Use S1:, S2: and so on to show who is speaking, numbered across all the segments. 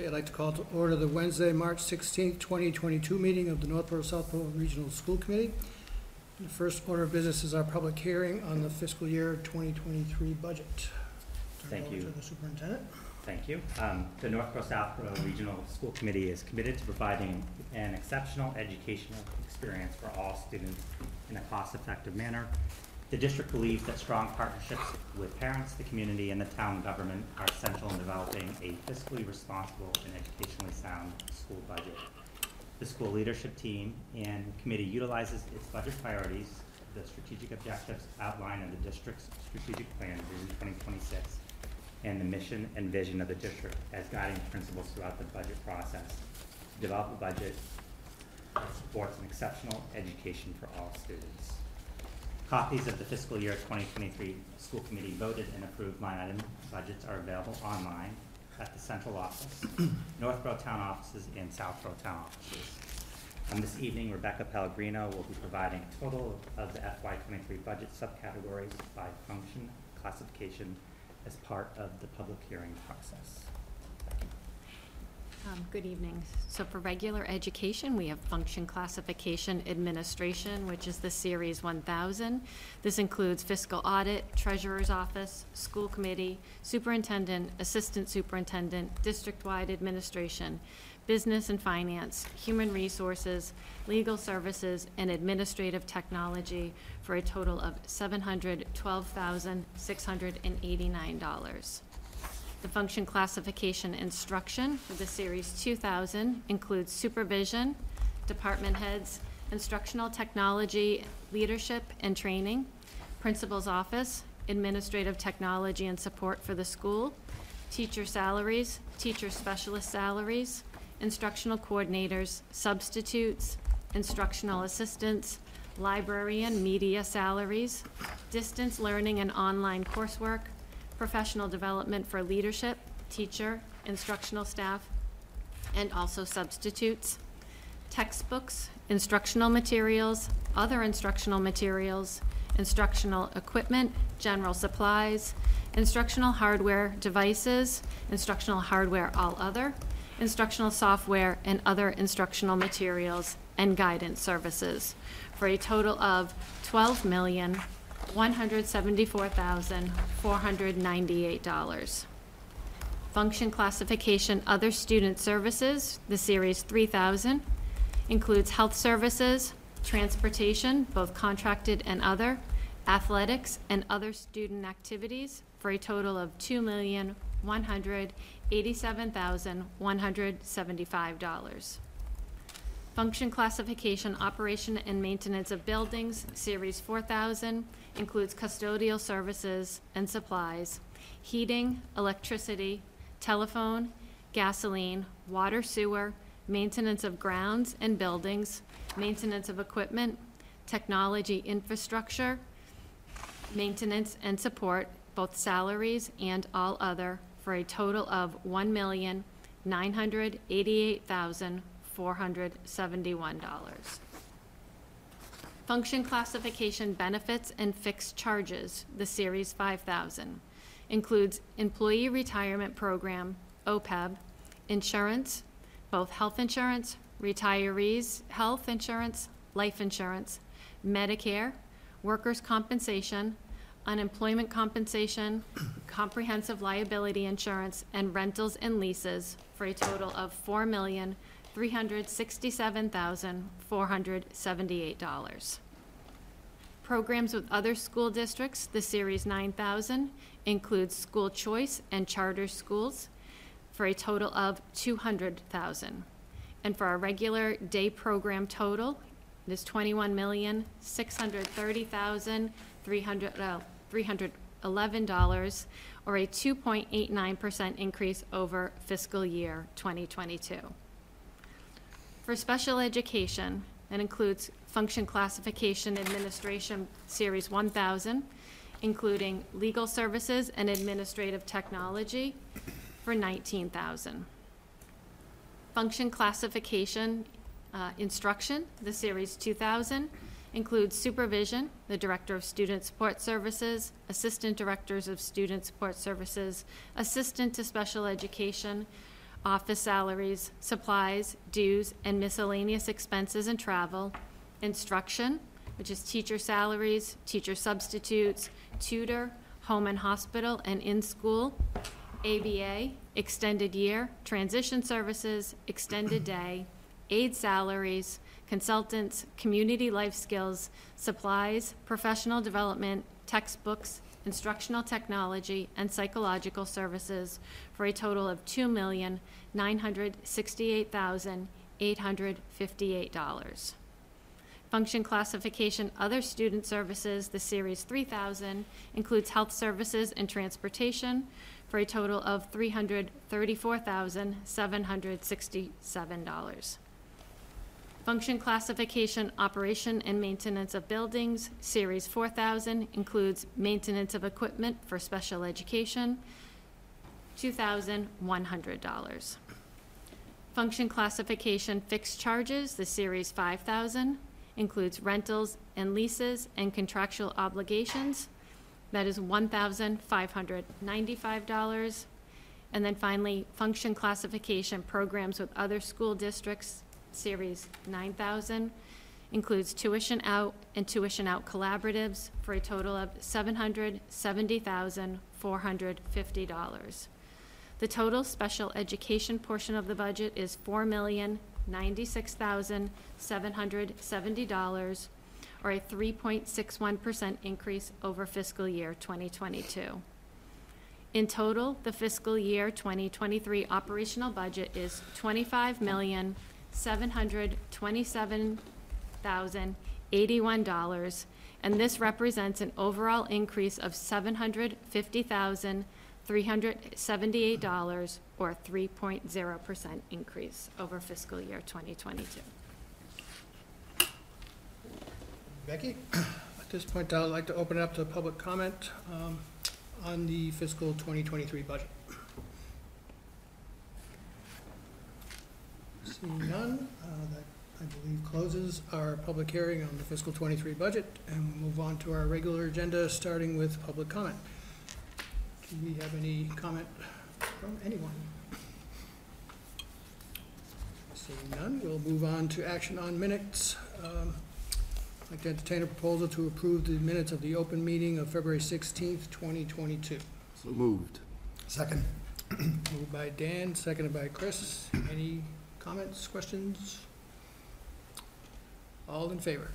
S1: Okay, I'd like to call to order the Wednesday, March 16th, 2022 meeting of the Northborough Southborough Regional School Committee. The first order of business is our public hearing on the fiscal year 2023 budget. Turn
S2: Thank you.
S1: to the superintendent.
S2: Thank you. Um, The Northborough Southborough Regional School Committee is committed to providing an exceptional educational experience for all students in a cost-effective manner. The district believes that strong partnerships with parents, the community, and the town government are essential in developing a fiscally responsible and educationally sound school budget. The school leadership team and committee utilizes its budget priorities, the strategic objectives outlined in the district's strategic plan, Vision 2026, and the mission and vision of the district as guiding principles throughout the budget process. To develop a budget that supports an exceptional education for all students. Copies of the fiscal year 2023 school committee voted and approved line item budgets are available online at the central office, Northborough town offices, and Southborough town offices. Um, this evening, Rebecca Pellegrino will be providing a total of the FY twenty-three budget subcategories by function classification as part of the public hearing process.
S3: Um, Good evening. So for regular education, we have function classification administration, which is the Series 1000. This includes fiscal audit, treasurer's office, school committee, superintendent, assistant superintendent, district-wide administration, business and finance, human resources, legal services, and administrative technology for a total of $712,689. The function classification instruction for the Series 2000 includes supervision, department heads, instructional technology, leadership and training, principal's office, administrative technology and support for the school, teacher salaries, teacher specialist salaries, instructional coordinators, substitutes, instructional assistants, librarian media salaries, distance learning and online coursework, professional development for leadership, teacher, instructional staff, and also substitutes, textbooks, instructional materials, other instructional materials, instructional equipment, general supplies, instructional hardware devices, instructional hardware all other, instructional software, and other instructional materials and guidance services for a total of twelve million, one hundred seventy-four thousand, four hundred ninety-eight dollars. Function classification, other student services, the Series 3000, includes health services, transportation, both contracted and other, athletics, and other student activities for a total of $2,187,175. Function classification, operation and maintenance of buildings, Series 4000, includes custodial services and supplies, heating, electricity, telephone, gasoline, water sewer, maintenance of grounds and buildings, maintenance of equipment, technology infrastructure, maintenance and support, both salaries and all other, for a total of one million, nine hundred eighty-eight thousand, four hundred seventy-one dollars. Function classification benefits and fixed charges, the Series 5000, includes employee retirement program, OPEB, insurance, both health insurance, retirees' health insurance, life insurance, Medicare, workers' compensation, unemployment compensation, comprehensive liability insurance, and rentals and leases for a total of four million, three hundred sixty-seven thousand, four hundred seventy-eight dollars. Programs with other school districts, the Series 9000 includes school choice and charter schools for a total of 200,000. And for our regular day program total, it is 21,630,300, uh, $311, or a 2.89% increase over fiscal year 2022. For special education, that includes function classification administration series 1000, including legal services and administrative technology for 19,000. Function classification uh, instruction, the series 2000, includes supervision, the Director of Student Support Services, Assistant Directors of Student Support Services, Assistant to Special Education, office salaries, supplies, dues, and miscellaneous expenses and travel, instruction, which is teacher salaries, teacher substitutes, tutor, home and hospital, and in-school, ABA, extended year, transition services, extended day, aid salaries, consultants, community life skills, supplies, professional development, textbooks, instructional technology, and psychological services for a total of two million, nine hundred sixty-eight thousand, eight hundred fifty-eight dollars. Function classification, other student services, the Series 3000 includes health services and transportation for a total of $334,767. Function classification, operation and maintenance of buildings, Series 4000 includes maintenance of equipment for special education, $2,100. Function classification, fixed charges, the Series 5000 includes rentals and leases and contractual obligations. That is $1,595. And then finally, function classification programs with other school districts, Series 9000, includes tuition out and tuition out collaboratives for a total of $770,450. The total special education portion of the budget is four million, ninety-six thousand, seven hundred seventy dollars, or a three point six one percent increase over fiscal year twenty twenty-two. In total, the fiscal year twenty twenty-three operational budget is twenty-five million, seven hundred twenty-seven thousand, eighty-one dollars, and this represents an overall increase of seven hundred fifty thousand, three hundred seventy-eight dollars, or three point zero percent increase over fiscal year twenty twenty-two.
S1: Becky? At this point, I'd like to open it up to public comment um, on the fiscal 2023 budget. Seeing none, uh, that, I believe, closes our public hearing on the fiscal 23 budget, and we'll move on to our regular agenda, starting with public comment. Do we have any comment from anyone? Seeing none, we'll move on to action on minutes. Um, I'd like to entertain a proposal to approve the minutes of the open meeting of February sixteenth, twenty twenty-two.
S4: So moved.
S1: Second. Moved by Dan, seconded by Chris. Any comments, questions? All in favor?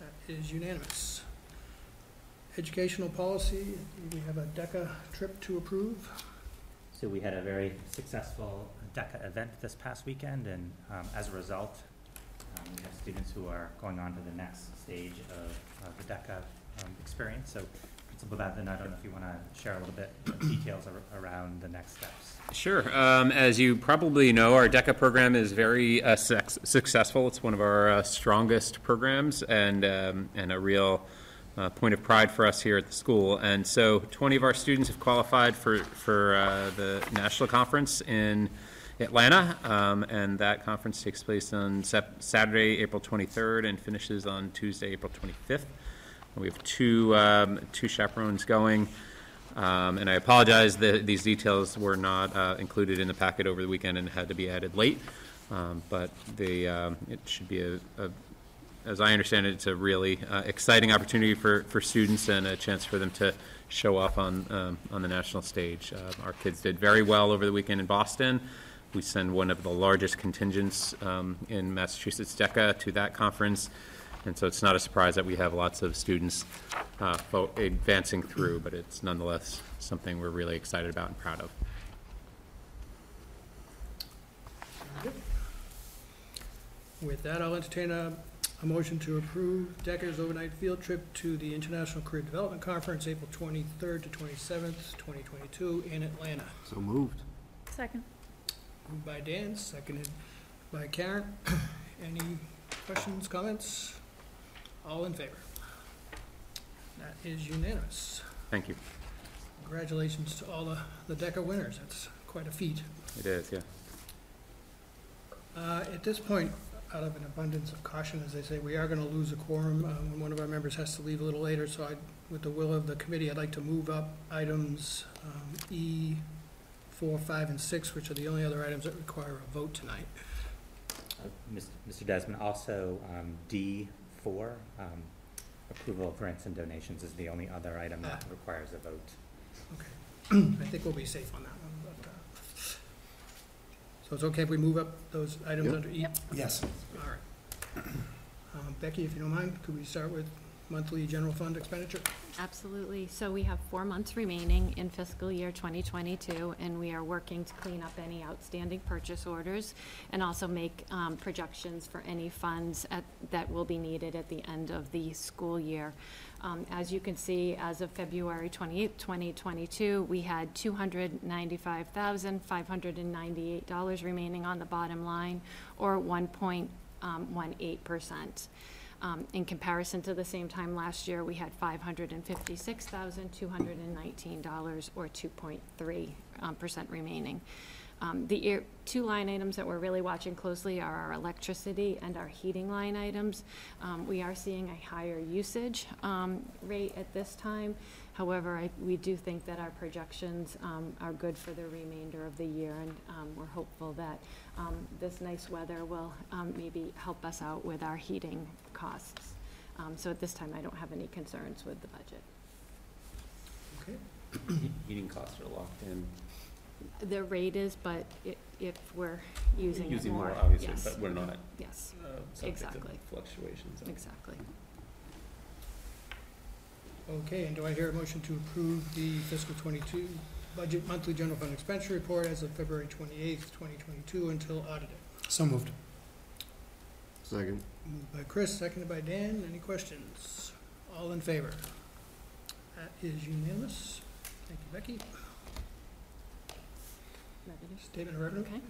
S1: That is unanimous. Educational policy, we have a DECA trip to approve.
S2: So we had a very successful DECA event this past weekend, and um, as a result, um, we have students who are going on to the next stage of of the DECA um, experience. So Principal Bevan, I don't know if you want to share a little bit of details ar- around the next steps.
S5: Sure. Um, as you probably know, our DECA program is very uh, suc- successful. It's one of our uh, strongest programs and, um, and a real uh, point of pride for us here at the school. And so 20 of our students have qualified for, for uh, the national conference in Atlanta. Um, and that conference takes place on Saturday, April 23rd, and finishes on Tuesday, April 25th. We have two, um, two chaperones going. Um, And I apologize that these details were not uh, included in the packet over the weekend and had to be added late. Um, But the, um, it should be a, a- as I understand it, it's a really uh, exciting opportunity for, for students and a chance for them to show off on, um, on the national stage. Uh, Our kids did very well over the weekend in Boston. We send one of the largest contingents um, in Massachusetts DECA to that conference. And so it's not a surprise that we have lots of students uh, fo- advancing through, but it's nonetheless something we're really excited about and proud of.
S1: With that, I'll entertain a, a motion to approve DECA's overnight field trip to the International Career Development Conference, April twenty-third to twenty-seventh, twenty twenty-two, in Atlanta.
S4: So moved.
S3: Second.
S1: Moved by Dan, seconded by Karen. Any questions, comments? All in favor? That is unanimous.
S5: Thank you.
S1: Congratulations to all the, the DECA winners. That's quite a feat.
S5: It is, yeah.
S1: Uh, At this point, out of an abundance of caution, as they say, we are going to lose a quorum uh, when one of our members has to leave a little later, so I, with the will of the committee, I'd like to move up items um, E four, five, and six, which are the only other items that require a vote tonight.
S2: Uh, Mis- Mr. Desmond, also um, D four, um, approval of grants and donations is the only other item that
S1: Ah.
S2: requires a vote. Okay.
S1: I think we'll be safe on that one, but, uh, so it's okay if we move up those items
S4: Yep.
S1: under E?
S4: Yes.
S1: All right. Um, Becky, if you don't mind, could we start with monthly general fund expenditure?
S3: Absolutely. So we have four months remaining in fiscal year 2022, and we are working to clean up any outstanding purchase orders and also make um, projections for any funds at- that will be needed at the end of the school year. Um, As you can see, as of February 28, 2022, we had $295,598 remaining on the bottom line, or 1.18%. Um, In comparison to the same time last year, we had $556,219, or 2.3% um, remaining. Um, The two line items that we're really watching closely are our electricity and our heating line items. Um, We are seeing a higher usage um, rate at this time. However, I- we do think that our projections um, are good for the remainder of the year, and um, we're hopeful that um, this nice weather will um, maybe help us out with our heating costs. Um, So at this time, I don't have any concerns with the budget.
S1: Okay,
S5: Heating costs are locked in.
S3: The rate is, but i- if we're using it
S5: Using
S3: more,
S5: more, obviously,
S3: yes.
S5: but we're not
S3: Yes,
S5: uh,
S3: Exactly.
S5: fluctuations.
S3: exactly.
S1: Okay, and do I hear a motion to approve the fiscal twenty-two budget monthly general fund expenditure report as of February twenty-eighth, twenty twenty-two until audited?
S4: So moved.
S6: Second.
S1: Moved by Chris, seconded by Dan. Any questions? All in favor? That is unanimous. Thank you, Becky.
S3: Revenue.
S1: Statement of revenue?
S3: Okay.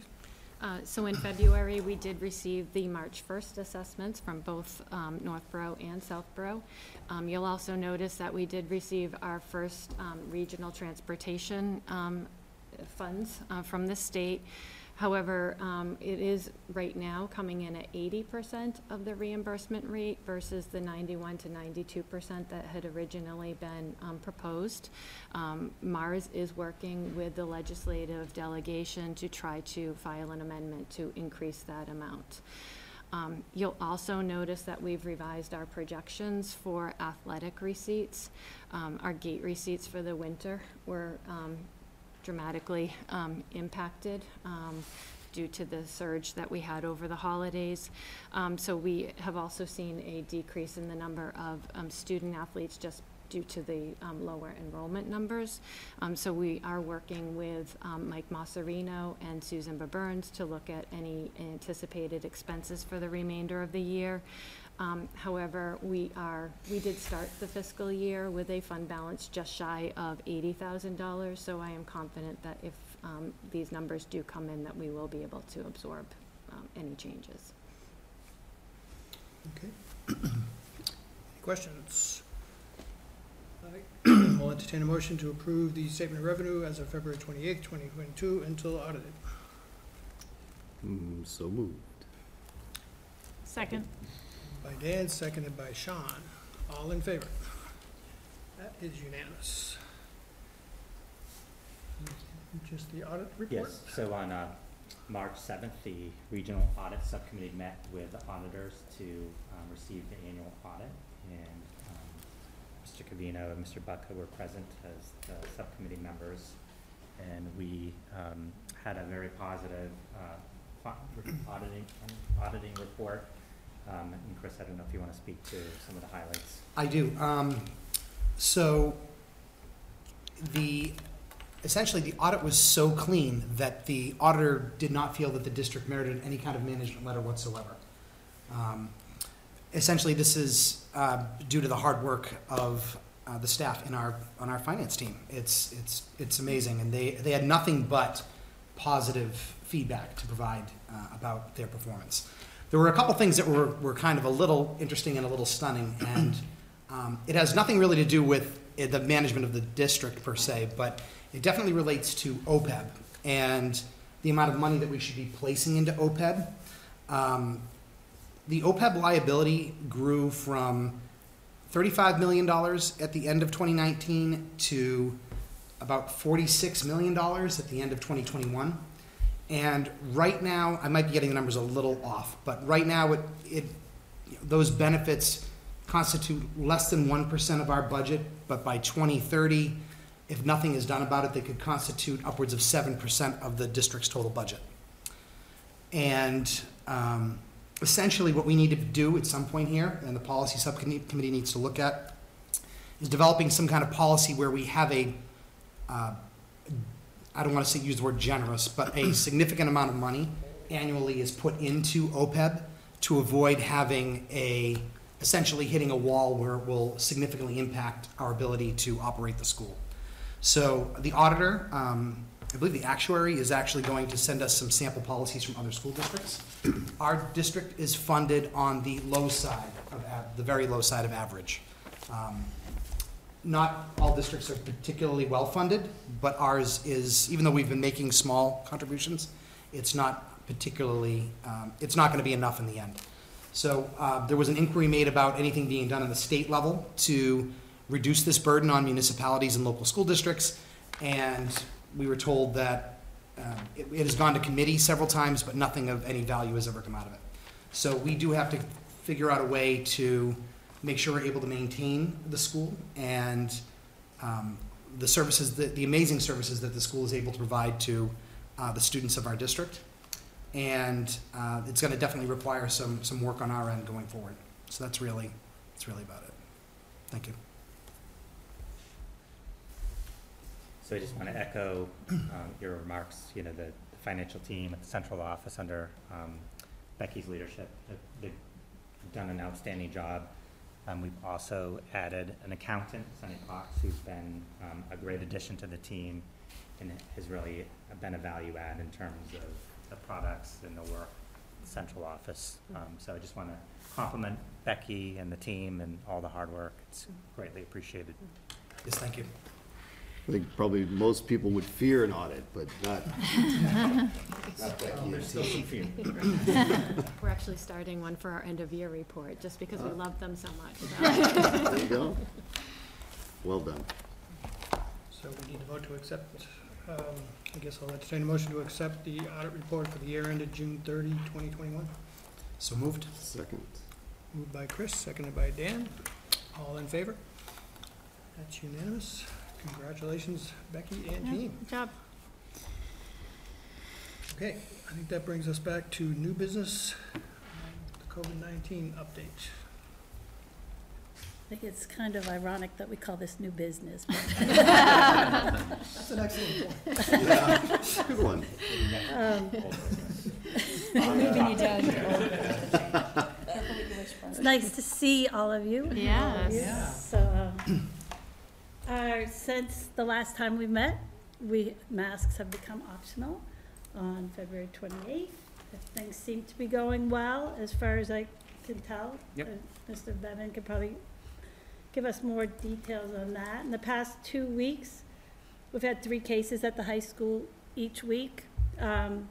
S3: Uh, So in February, we did receive the March 1st assessments from both um, Northborough and Southborough. Um, You'll also notice that we did receive our first um, regional transportation um, funds uh, from the state. However, um, it is right now coming in at 80% of the reimbursement rate versus the 91 to 92% that had originally been um, proposed. Um, Mars is working with the legislative delegation to try to file an amendment to increase that amount. Um, You'll also notice that we've revised our projections for athletic receipts. Um, Our gate receipts for the winter were um, dramatically um, impacted um, due to the surge that we had over the holidays. Um, So we have also seen a decrease in the number of um, student athletes just due to the um, lower enrollment numbers. Um, So we are working with um, Mike Massarino and Susan Burns to look at any anticipated expenses for the remainder of the year. Um, However, we are, we did start the fiscal year with a fund balance just shy of $80,000, so I am confident that if um, these numbers do come in, that we will be able to absorb um, any changes.
S1: Okay. Any questions? All right. I'll entertain a motion to approve the statement of revenue as of February twenty-eighth, twenty twenty-two until audited.
S6: Mm, so moved.
S3: Second.
S1: By Dan, seconded by Sean. All in favor? That is unanimous. Just the audit report?
S2: Yes, so on uh, March seventh, the Regional Audit Subcommittee met with the auditors to um, receive the annual audit. And um, Mr. Covino and Mr. Bucko were present as the subcommittee members. And we um, had a very positive uh, auditing, auditing report. Um, And Chris, I don't know if you want to speak to some of the highlights.
S4: I do. Um, so the, essentially, the audit was so clean that the auditor did not feel that the district merited any kind of management letter whatsoever. Um, essentially, this is uh, due to the hard work of uh, the staff in our on our finance team. It's it's it's amazing, and they they had nothing but positive feedback to provide uh, about their performance. There were a couple things that were, were kind of a little interesting and a little stunning, and um, it has nothing really to do with uh, the management of the district per se, but it definitely relates to OPEB and the amount of money that we should be placing into OPEB. Um, the OPEB liability grew from $35 million at the end of 2019 to about forty-six million dollars at the end of twenty twenty-one. And right now, I might be getting the numbers a little off, but right now, it, it, those benefits constitute less than one percent of our budget, but by twenty thirty, if nothing is done about it, they could constitute upwards of seven percent of the district's total budget. And um, essentially, what we need to do at some point here, and the policy subcommittee needs to look at, is developing some kind of policy where we have a, uh, I don't want to say, use the word generous, but a significant amount of money annually is put into OPEB to avoid having a, essentially hitting a wall where it will significantly impact our ability to operate the school. So the auditor, um, I believe the actuary is actually going to send us some sample policies from other school districts. Our district is funded on the low side of, the very low side of average. Um, Not all districts are particularly well-funded, but ours is, even though we've been making small contributions, it's not particularly, um, it's not gonna be enough in the end. So, uh, there was an inquiry made about anything being done on the state level to reduce this burden on municipalities and local school districts. And we were told that, um, it, it has gone to committee several times, but nothing of any value has ever come out of it. So we do have to figure out a way to make sure we're able to maintain the school and um, the services, the, the amazing services that the school is able to provide to uh, the students of our district. And uh, it's going to definitely require some, some work on our end going forward. So that's really, that's really about it. Thank you.
S2: So I just want to echo um, your remarks, you know, the the financial team at the central office under um, Becky's leadership, they've done an outstanding job. Um, We've also added an accountant, Sunny Cox, who's been um, a great addition to the team and has really been a value add in terms of the products and the work, central office. Um, So I just want to compliment Becky and the team and all the hard work. It's greatly appreciated.
S4: Yes, thank you.
S6: I think probably most people would fear an audit, but not, not Becky and team.
S3: We're actually starting one for our end-of-year report, just because we love them so much.
S6: There you go. Well done.
S1: So we need to vote to accept, um, I guess I'll entertain a motion to accept the audit report for the year ended June 30, 2021.
S4: So moved?
S6: Second.
S1: Moved by Chris, seconded by Dan. All in favor? That's unanimous. Congratulations, Becky and team.
S3: Good job.
S1: Okay, I think that brings us back to new business, um, the COVID-19 update.
S7: I think it's kind of ironic that we call this new business, but
S1: That's an excellent point.
S6: Yeah, good one.
S7: it's nice to see all of you.
S3: Yes.
S7: So, um, uh, since the last time we met, we, masks have become optional on February twenty-eighth. Things seem to be going well, as far as I can tell.
S5: Yep.
S7: Uh, Mr. Bevan could probably give us more details on that. In the past two weeks, we've had three cases at the high school each week. Um,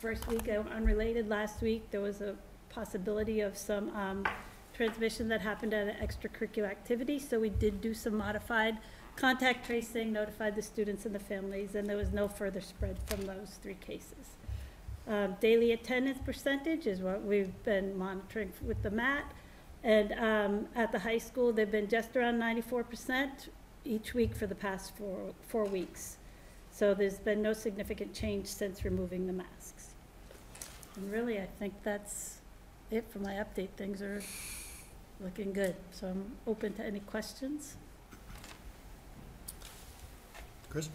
S7: First week, uh, unrelated, last week, there was a possibility of some um, transmission that happened at an extracurricular activity, so we did do some modified contact tracing, notified the students and the families, and there was no further spread from those three cases. Um, Daily attendance percentage is what we've been monitoring with the MAT, and um, at the high school, they've been just around ninety-four percent each week for the past four, four weeks. So there's been no significant change since removing the masks. And really, I think that's it for my update. Things are looking good, so I'm open to any questions.
S1: Chris?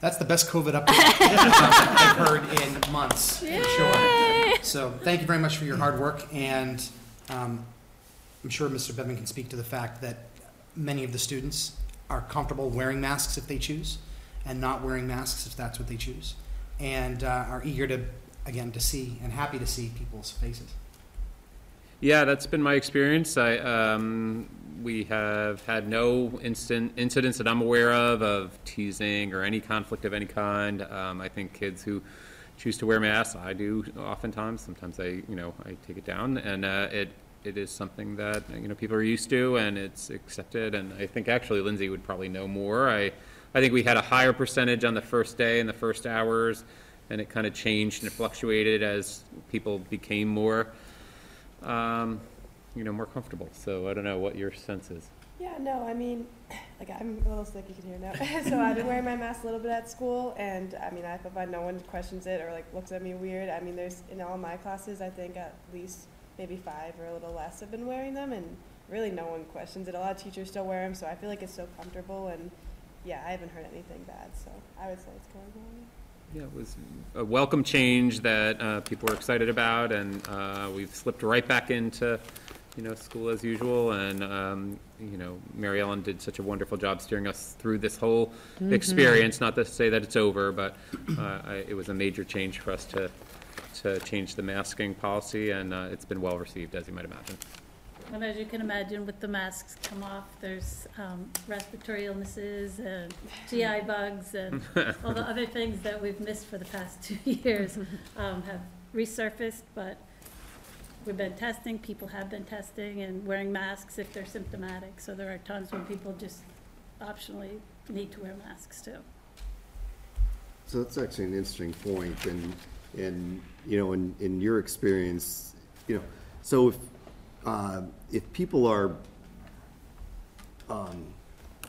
S4: That's the best COVID update I've heard in months, for sure. So thank you very much for your hard work, and um, I'm sure Mr. Bevan can speak to the fact that many of the students are comfortable wearing masks if they choose, and not wearing masks if that's what they choose, and uh, are eager to, again, to see and happy to see people's faces.
S5: Yeah, that's been my experience. I, um, we have had no instant incidents that I'm aware of of teasing or any conflict of any kind. Um, I think kids who choose to wear masks, I do oftentimes. Sometimes I, you know, I take it down, and uh, it it is something that you know people are used to, and it's accepted. And I think actually Lindsay would probably know more. I I think we had a higher percentage on the first day and the first hours, and it kind of changed and fluctuated as people became more, um, you know, more comfortable. So I don't know what your sense is.
S8: Yeah, no, I mean, like I'm a little sick, you can hear now. so I've been wearing my mask a little bit at school, and I mean, I find no one questions it or like looks at me weird. I mean, there's in all my classes, I think at least maybe five or a little less have been wearing them, and really no one questions it. A lot of teachers still wear them, so I feel like it's so comfortable, and yeah, I haven't heard anything bad, so I would say it's going well.
S5: Yeah, it was a welcome change that uh, people were excited about, and uh, we've slipped right back into, you know, school as usual. And, um, you know, Mary Ellen did such a wonderful job steering us through this whole experience. Not to say that it's over, but uh, I- it was a major change for us to, to change the masking policy, and uh, it's been well-received, as you might imagine.
S7: And as you can imagine, with the masks come off, there's um, respiratory illnesses and GI bugs and all the other things that we've missed for the past two years um, have resurfaced, but we've been testing, people have been testing and wearing masks if they're symptomatic. So there are times when people just optionally need to wear masks too.
S6: So that's actually an interesting point, and, and, you know, in, in your experience, you know, so if, uh, if people are, um,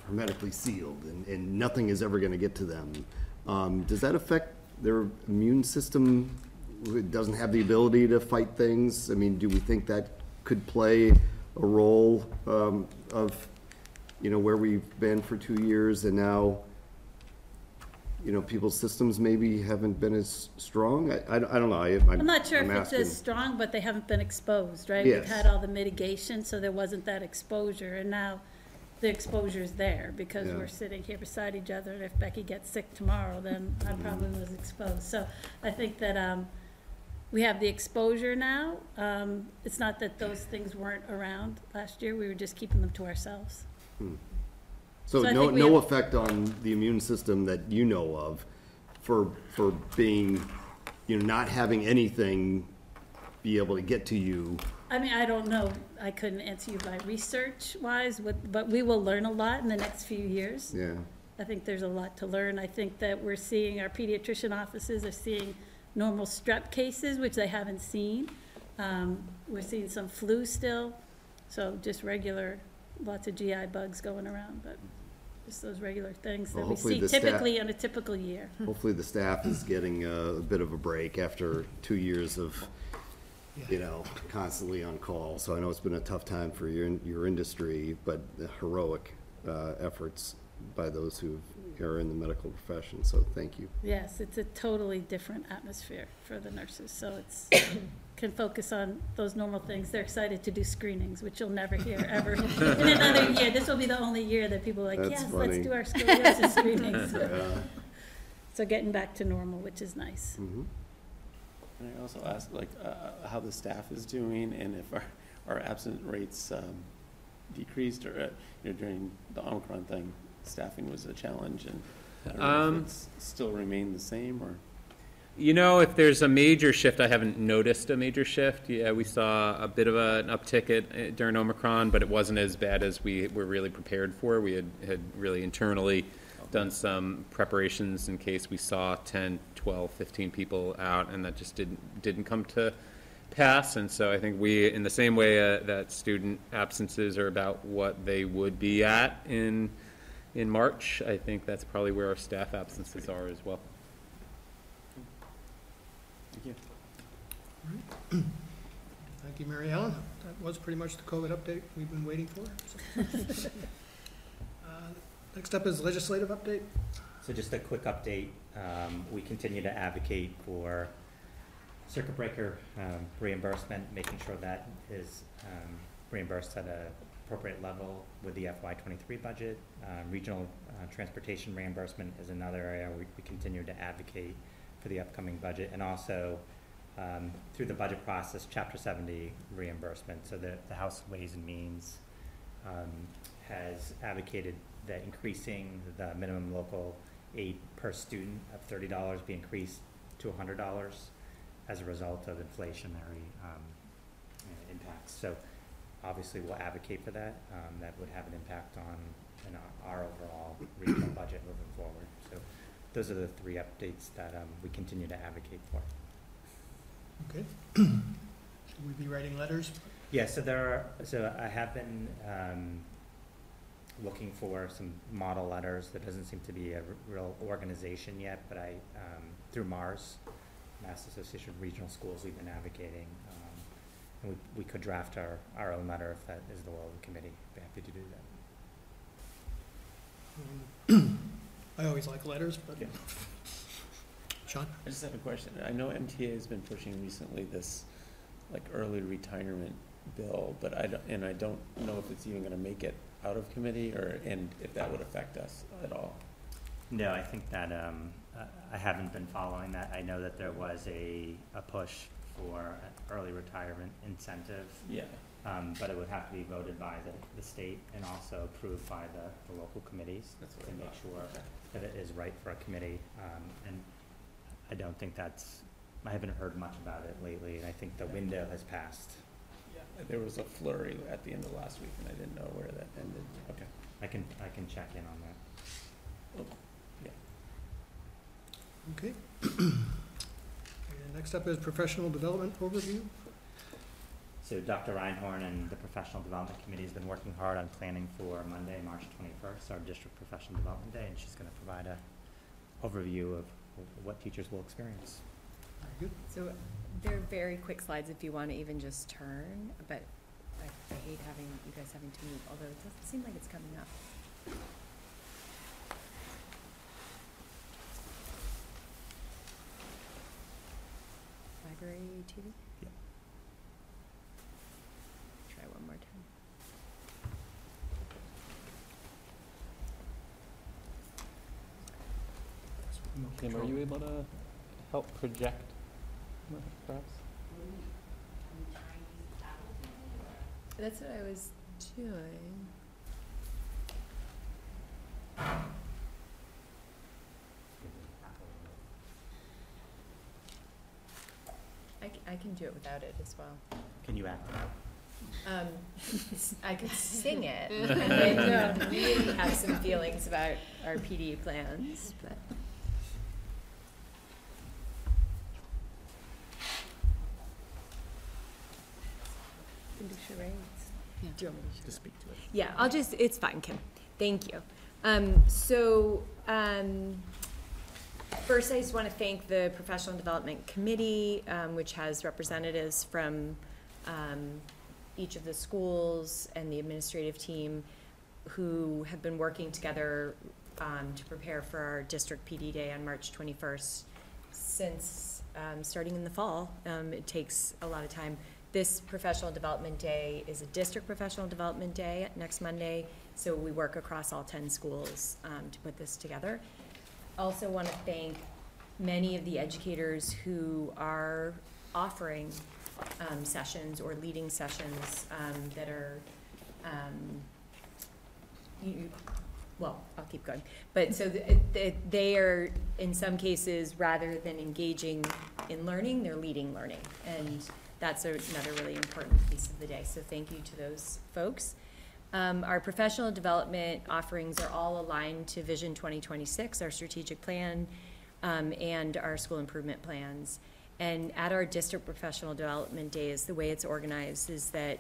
S6: hermetically sealed and, and nothing is ever gonna get to them, um, does that affect their immune system? It doesn't have the ability to fight things? I mean, do we think that could play a role, um, of, you know, where we've been for two years and now, you know, people's systems maybe haven't been as strong? I, I don't I don't know. I,
S7: I'm not sure
S6: I'm
S7: if it's
S6: asking.
S7: as strong, but they haven't been exposed, right?
S6: Yes.
S7: We've had all the mitigation, so there wasn't that exposure, and now the exposure is there, because
S6: Yeah.
S7: we're sitting here beside each other, and if Becky gets sick tomorrow, then I probably was exposed. So I think that, um, we have the exposure now. Um, it's not that those things weren't around last year, we were just keeping them to ourselves.
S6: So
S7: So I
S6: no,
S7: think we
S6: no
S7: have-
S6: effect on the immune system that you know of for, for being, you know, not having anything be able to get to you?
S7: I mean, I don't know, I couldn't answer you by research-wise, but, but we will learn a lot in the next few years.
S6: Yeah.
S7: I think there's a lot to learn. I think that we're seeing, our pediatrician offices are seeing normal strep cases, which they haven't seen. Um, We're seeing some flu still, so just regular, lots of GI bugs going around, but just those regular things
S6: Well,
S7: that we
S6: hopefully
S7: see
S6: the staff-
S7: typically in a typical year.
S6: Hopefully the staff is getting a, a bit of a break after two years of, you know, constantly on call. So I know it's been a tough time for your, your industry, but the heroic, uh, efforts by those who are in the medical profession, so thank you.
S7: Yes, it's a totally different atmosphere for the nurses, so it's, can focus on those normal things. They're excited to do screenings, which you'll never hear ever in another year. This will be the only year that people are like,
S6: That's
S7: yes, let's do our scoliosis screenings.
S6: Yeah.
S7: So getting back to normal, which is nice.
S6: Mhm.
S9: Can I also ask, like, uh, how the staff is doing and if our, our absent rates um, decreased or, uh, you know, during the Omicron thing, staffing was a challenge and I don't know
S5: Um,
S9: if it's still remained the same or?
S5: You know, if there's a major shift, I haven't noticed a major shift. Yeah, we saw a bit of a- an uptick at, during Omicron, but it wasn't as bad as we were really prepared for. We had, had really internally done some preparations in case we saw 10, 12, 15 people out, and that just didn't, didn't come to pass. And so I think we, in the same way uh, that student absences are about what they would be at in, in March, I think that's probably where our staff absences are as well.
S9: Thank you.
S1: Thank you, Mary Ellen. That was pretty much the COVID update we've been waiting for. so. Uh, Next up is legislative update.
S2: So just a quick update, um, we continue to advocate for circuit breaker, um, reimbursement, making sure that is, um, reimbursed at an appropriate level with the FY twenty-three budget. Um, regional, uh, transportation reimbursement is another area we, we continue to advocate for the upcoming budget, and also, um, through the budget process, chapter seventy reimbursement, so the, the House Ways and Means, um, has advocated that increasing the minimum local aid per student of thirty dollars be increased to hundred dollars as a result of inflationary, um, impacts. So, obviously we'll advocate for that. Um, that would have an impact on, our overall regional budget moving forward. Those are the three updates that, um, we continue to advocate for.
S1: Okay. Should we be writing letters?
S2: Yeah, so there are, so I have been, um, looking for some model letters. There doesn't seem to be a real organization yet, but I, um, through Mars, Mass Association of Regional Schools, we've been advocating. Um, and we, we could draft our, our own letter if that is the will of the committee. I'd Be happy to do that.
S1: I always like letters, but.
S2: Yeah.
S1: Sean?
S9: I just have a question. I know MTA has been pushing recently this, like, early retirement bill, but I don't, and I don't know if it's even gonna make it out of committee, or, and if that would affect us at all.
S2: No, I think that, um, I- I haven't been following that. I know that there was a, a push for an early retirement incentive.
S9: Yeah.
S2: Um, but it would have to be voted by the, the state and also approved by the, the local committees
S9: That's what
S2: to make
S9: thought.
S2: sure
S9: Okay.
S2: That it is right for a committee. Um, and I don't think that's, I haven't heard much about it lately, and I think the window has passed.
S9: There was a flurry at the end of last week, and I didn't know where that ended. Okay.
S2: I can, I can check in on that.
S1: Okay. And next up is professional development overview.
S2: So Dr. Reinhorn and the Professional Development Committee has been working hard on planning for Monday, March twenty-first, our District Professional Development Day, and she's gonna provide a overview of what teachers will experience.
S10: So they're very quick slides if you want to even just turn, but I, I hate having, you guys having to move, although it doesn't seem like it's coming up. Library TV?
S2: Yep.
S10: Try one more time.
S5: Tim, are you able to help project, perhaps?
S10: That's what I was doing. I, c- I can do it without it as well.
S2: Can you act it out?
S10: Um, I could sing it, and then really have some feelings about our PD plans, but.
S8: Can do.
S10: Do you want me to?
S2: To speak to it.
S10: Yeah, I'll just, it's fine, Kim. Thank you. Um, so, um, first I just want to thank the Professional Development Committee, um, which has representatives from, um, each of the schools and the administrative team who have been working together, um, to prepare for our district PD day on March twenty-first. Since, um, starting in the fall, um, it takes a lot of time. This professional development day is a district professional development day next Monday, so we work across all ten schools um, to put this together. Also want to thank many of the educators who are offering um, sessions or leading sessions um, that are, um, you, well, I'll keep going. But so th- th- they are, in some cases, rather than engaging in learning, they're leading learning. And that's another really important piece of the day, so thank you to those folks. Um, our professional development offerings are all aligned to Vision twenty twenty-six, our strategic plan, um, and our school improvement plans. And at our district professional development days, the way it's organized is that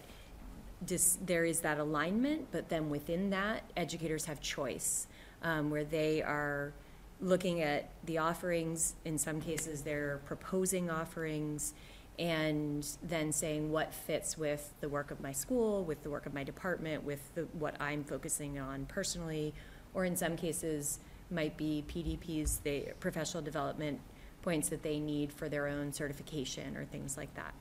S10: dis there is that alignment, but then within that, educators have choice, um, where they are looking at the offerings, in some cases, they're proposing offerings, and then saying what fits with the work of my school, with the work of my department, with the, what I'm focusing on personally, or in some cases, might be PDPs, they, professional development points that they need for their own certification or things like that.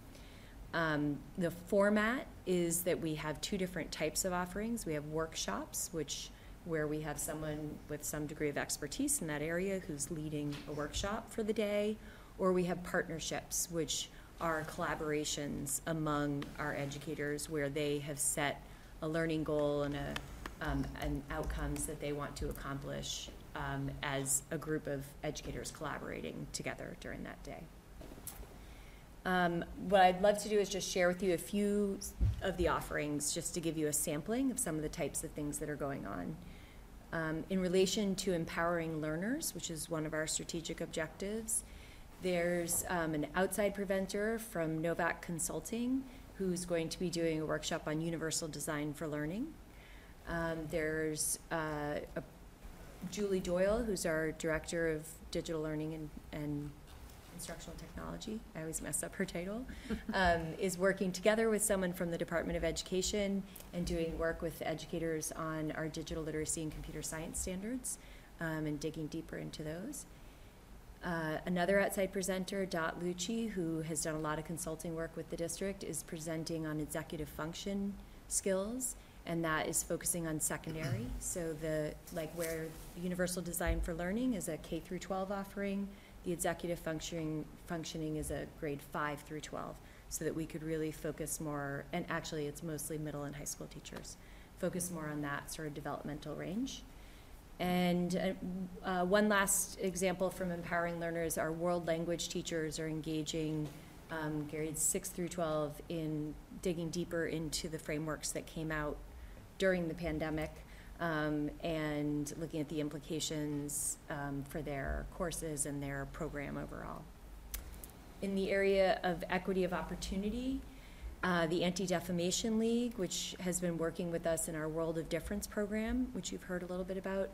S10: Um, the format is that we have two different types of offerings. We have workshops, which, where we have someone with some degree of expertise in that area who's leading a workshop for the day, or we have partnerships, which are collaborations among our educators where they have set a learning goal and a, um, and outcomes that they want to accomplish, um, as a group of educators collaborating together during that day. Um, what I'd love to do is just share with you a few of the offerings, just to give you a sampling of some of the types of things that are going on. Um, in relation to empowering learners, which is one of our strategic objectives, there's um, an outside preventer from Novak Consulting who's going to be doing a workshop on universal design for learning. Um, there's uh, Julie Doyle, who's our Director of Digital Learning and, and Instructional Technology, I always mess up her title, um, is working together with someone from the Department of Education and doing work with educators on our digital literacy and computer science standards um, and digging deeper into those. Uh, another outside presenter, Dot Lucci, who has done a lot of consulting work with the district, is presenting on executive function skills and that is focusing on secondary. So the, like where Universal Design for Learning is a K through twelve offering, the executive functioning, functioning is a grade five through twelve, so that we could really focus more, and actually it's mostly middle and high school teachers, focus more on that sort of developmental range. And uh, uh, one last example from empowering learners, our world language teachers are engaging um, grades six through twelve in digging deeper into the frameworks that came out during the pandemic um, and looking at the implications um, for their courses and their program overall. In the area of equity of opportunity, uh, the Anti-Defamation League, which has been working with us in our World of Difference program, which you've heard a little bit about,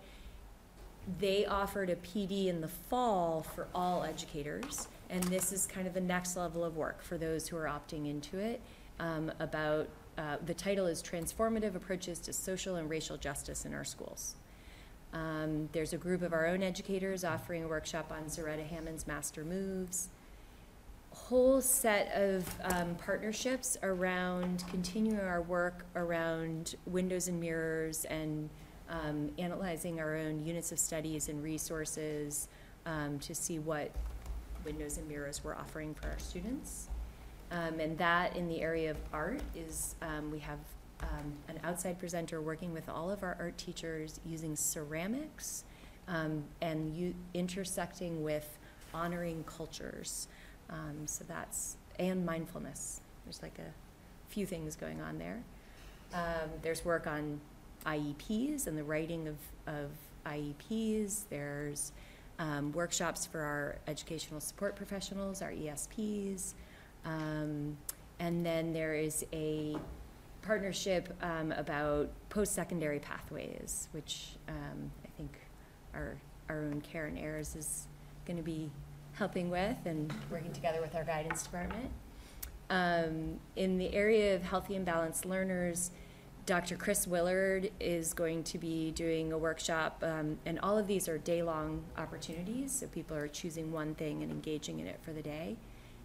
S10: they offered a PD in the fall for all educators, and this is kind of the next level of work for those who are opting into it um, about uh, the title is Transformative Approaches to Social and Racial Justice in Our Schools. Um, there's a group of our own educators offering a workshop on Zaretta Hammond's Master Moves. Whole set of um, partnerships around continuing our work around windows and mirrors and um, analyzing our own units of studies and resources um, to see what windows and mirrors we're offering for our students. Um, and that in the area of art is, um, we have, um, an outside presenter working with all of our art teachers using ceramics, and intersecting with honoring cultures. Um, so that's, and mindfulness. There's like a few things going on there. Um, there's work on IEPs and the writing of, of IEPs. There's, um, workshops for our educational support professionals, our ESPs. Um, and then there is a partnership um, about post-secondary pathways, which um, I think our, our own Karen Ayers is going to be helping with and working together with our guidance department. Um, in the area of healthy and balanced learners, Dr. Chris Willard is going to be doing a workshop, um, and all of these are day-long opportunities, so people are choosing one thing and engaging in it for the day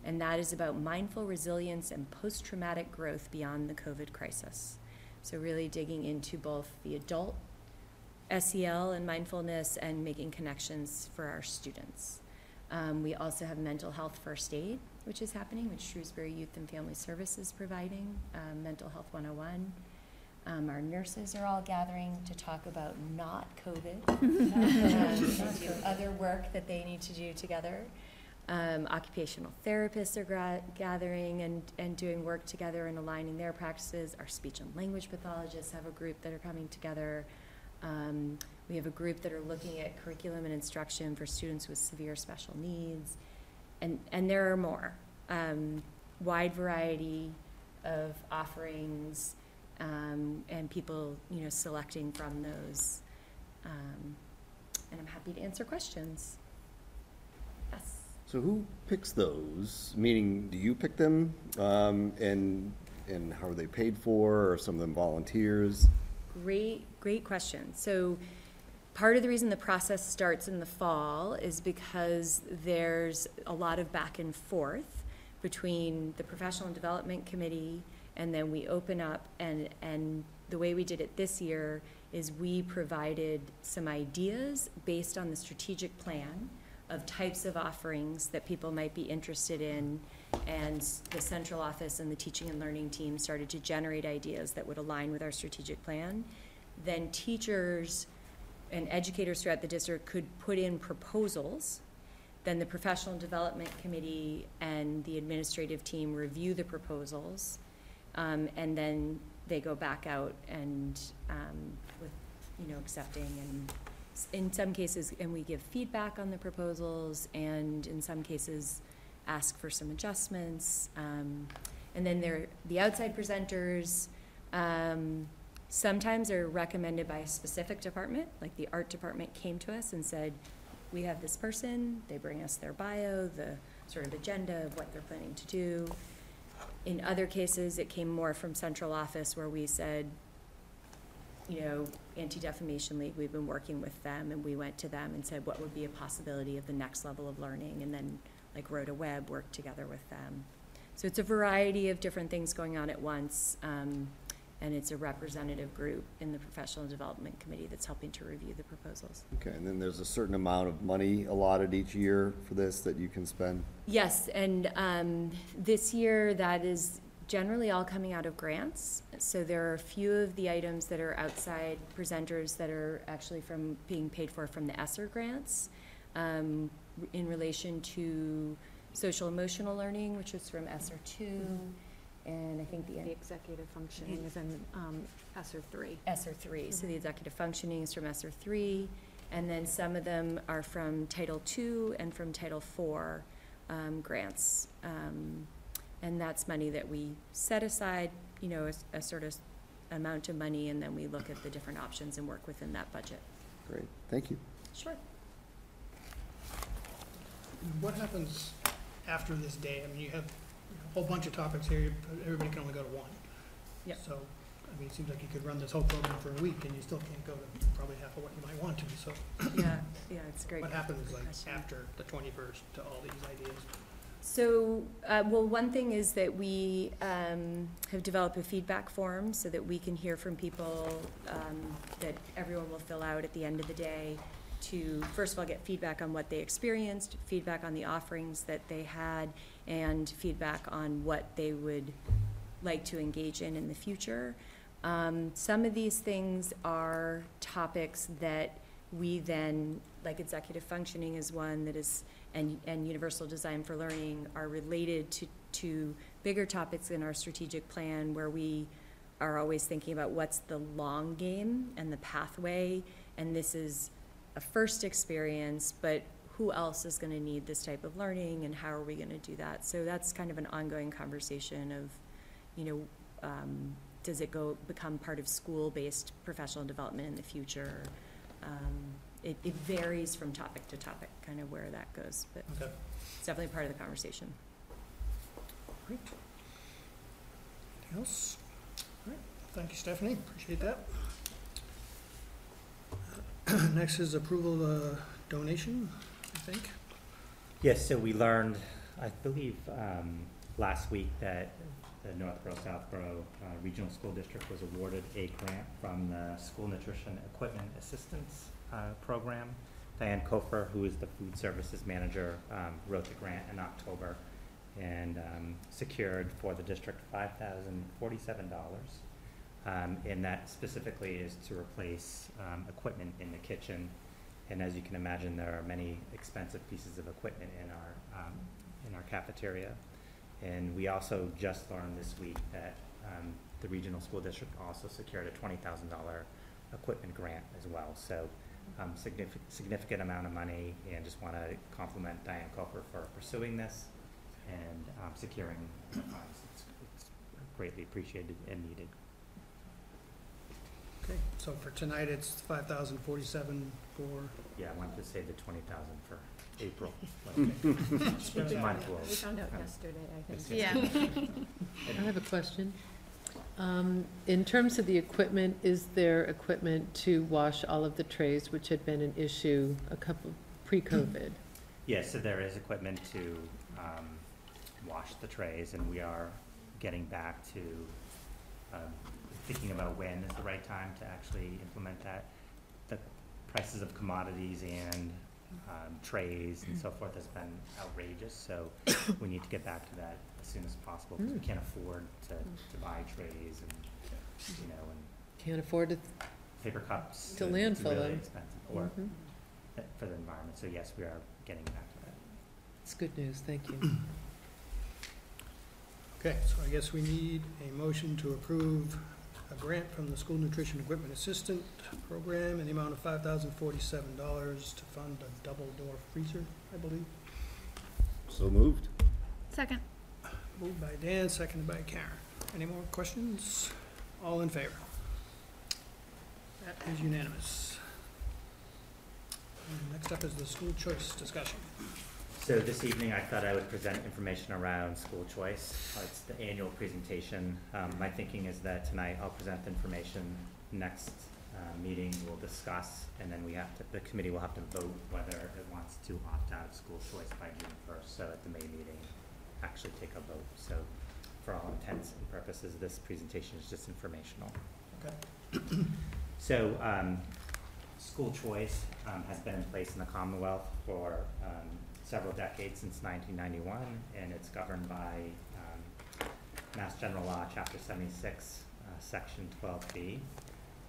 S10: and that is about mindful resilience and post traumatic growth beyond the COVID crisis. So, really digging into both the adult SEL and mindfulness and making connections for our students. Um, we also have mental health first aid, which is happening, which Shrewsbury Youth and Family Services providing, um, Mental Health 101. Um, our nurses are all gathering to talk about not COVID, um, and do other work that they need to do together. Um, occupational therapists are gra- gathering and, and doing work together and aligning their practices. Our speech and language pathologists have a group that are coming together. Um, we have a group that are looking at curriculum and instruction for students with severe special needs. And, and there are more. Um, wide variety of offerings um, and people, you know, selecting from those. Um, and I'm happy to answer questions. Yes.
S6: So who picks those? Meaning, do you pick them? Um, and, and how are they paid for? Are some of them volunteers?
S10: Great, great question. So part of the reason the process starts in the fall is because there's a lot of back and forth between the professional development committee and then we open up and, and the way we did it this year is we provided some ideas based on the strategic plan of types of offerings that people might be interested in. And the central office and the teaching and learning team started to generate ideas that would align with our strategic plan. Then teachers and educators throughout the district could put in proposals Then the Professional Development Committee and the administrative team review the proposals. Um, and then they go back out and, um, with, you know, accepting and in some cases, and we give feedback on the proposals and in some cases ask for some adjustments. Um, and then there, the outside presenters, um, sometimes are recommended by a specific department, like the art department came to us and said, we have this person, they bring us their bio, the sort of agenda of what they're planning to do. In other cases, it came more from central office where we said, you know, Anti-Defamation League, we've been working with them, and we went to them and said, what would be a possibility of the next level of learning? And then, like Rhoda Webb worked together with them. So it's a variety of different things going on at once, um, and it's a representative group in the Professional Development Committee that's helping to review the proposals.
S6: Okay, and then there's a certain amount of money allotted each year for this that you can spend?
S10: Yes, and um, this year, that is generally all coming out of grants. So there are a few of the items that are outside presenters that are actually from, being paid for from the ESSER grants um, in relation to social emotional learning, which is from ESSER two, and I think the
S3: The executive functioning is in um, ESSER three.
S10: ESSER three, so the executive functioning is from ESSER three, and then some of them are from Title two and from Title four um, grants. Um, and that's money that we set aside, you know, as a sort of amount of money, and then we look at the different options and work within that budget.
S6: Great, thank you.
S10: Sure.
S1: What happens after this day? I mean, you have a whole bunch of topics here, everybody can only go to one.
S10: Yep.
S1: So, I mean, it seems like you could run this whole program for a week and you still can't go to probably half of what you might want to, so
S10: Yeah, yeah, it's great.
S1: what happens like
S10: question.
S1: after the twenty-first to all these ideas?
S10: So, uh, well, one thing is that we um, have developed a feedback form so that we can hear from people um, that everyone will fill out at the end of the day to, first of all, get feedback on what they experienced, feedback on the offerings that they had, and feedback on what they would like to engage in in the future. Um, some of these things are topics that we then, like executive functioning is one that is, and, and universal design for learning are related to, to bigger topics in our strategic plan where we are always thinking about what's the long game and the pathway. And this is a first experience, but who else is gonna need this type of learning and how are we gonna do that? So that's kind of an ongoing conversation of, you know, um, does it go, become part of school-based professional development in the future? Um, it, it varies from topic to topic, kind of where that goes, but
S1: Okay,
S10: it's definitely part of the conversation.
S1: great. Anything else? All right, thank you, Stephanie, appreciate that. Next is approval of donation, I think.
S2: Yes, so we learned, I believe, um, last week that the Northborough Southborough uh, Regional School District was awarded a grant from the School Nutrition Equipment Assistance uh, Program. Diane Kofer, who is the food services manager, um, wrote the grant in October and um, secured for the district five thousand forty-seven dollars. Um, and that specifically is to replace um, equipment in the kitchen and as you can imagine, there are many expensive pieces of equipment in our, um, in our cafeteria. And we also just learned this week that, um, the regional school district also secured a twenty thousand dollar equipment grant as well. So, um, significant, significant amount of money and just wanna compliment Diane Kofer for pursuing this and, um, securing the funds. It's, it's greatly appreciated and needed.
S1: Okay, so for tonight, it's five thousand forty-seven for,
S2: Yeah, I wanted to say the twenty thousand for April. but Just be mindful of-
S3: We found out
S2: um,
S3: yesterday, I think.
S2: yes.
S11: I have a question. Um, In terms of the equipment, is there equipment to wash all of the trays, which had been an issue a couple, pre-COVID?
S2: Yes, so there is equipment to um, wash the trays, and we are getting back to um, thinking about when is the right time to actually implement that. The prices of commodities and um, trays and so forth has been outrageous, so we need to get back to that as soon as possible, because we can't afford to, to buy trays and, you know, and
S11: Can't afford it.
S2: paper cups.
S11: To
S2: It's
S11: landfill
S2: really
S11: them.
S2: expensive, or
S11: Mhm.
S2: uh, for the environment, so yes, we are getting back to that.
S11: It's good news, thank you.
S1: Okay, so I guess we need a motion to approve a grant from the School Nutrition Equipment Assistant Program in the amount of five thousand forty-seven dollars to fund a double-door freezer, I believe.
S6: So moved.
S3: Second.
S1: Moved by Dan, seconded by Karen. Any more questions? All in favor? That is unanimous. And Next up is the school choice discussion.
S2: So this evening, I thought I would present information around school choice. Uh, It's the annual presentation. Um, my thinking is that tonight I'll present the information. Next, uh, meeting, we'll discuss, and then we have to, the committee will have to vote whether it wants to opt out of school choice by June first. So at the May meeting, actually take a vote. So for all intents and purposes, this presentation is just informational.
S1: Okay.
S2: So, um, school choice, um, has been in place in the Commonwealth for, um, several decades, since nineteen ninety-one, and it's governed by, um, Mass General Law, Chapter seventy-six, uh, Section twelve B.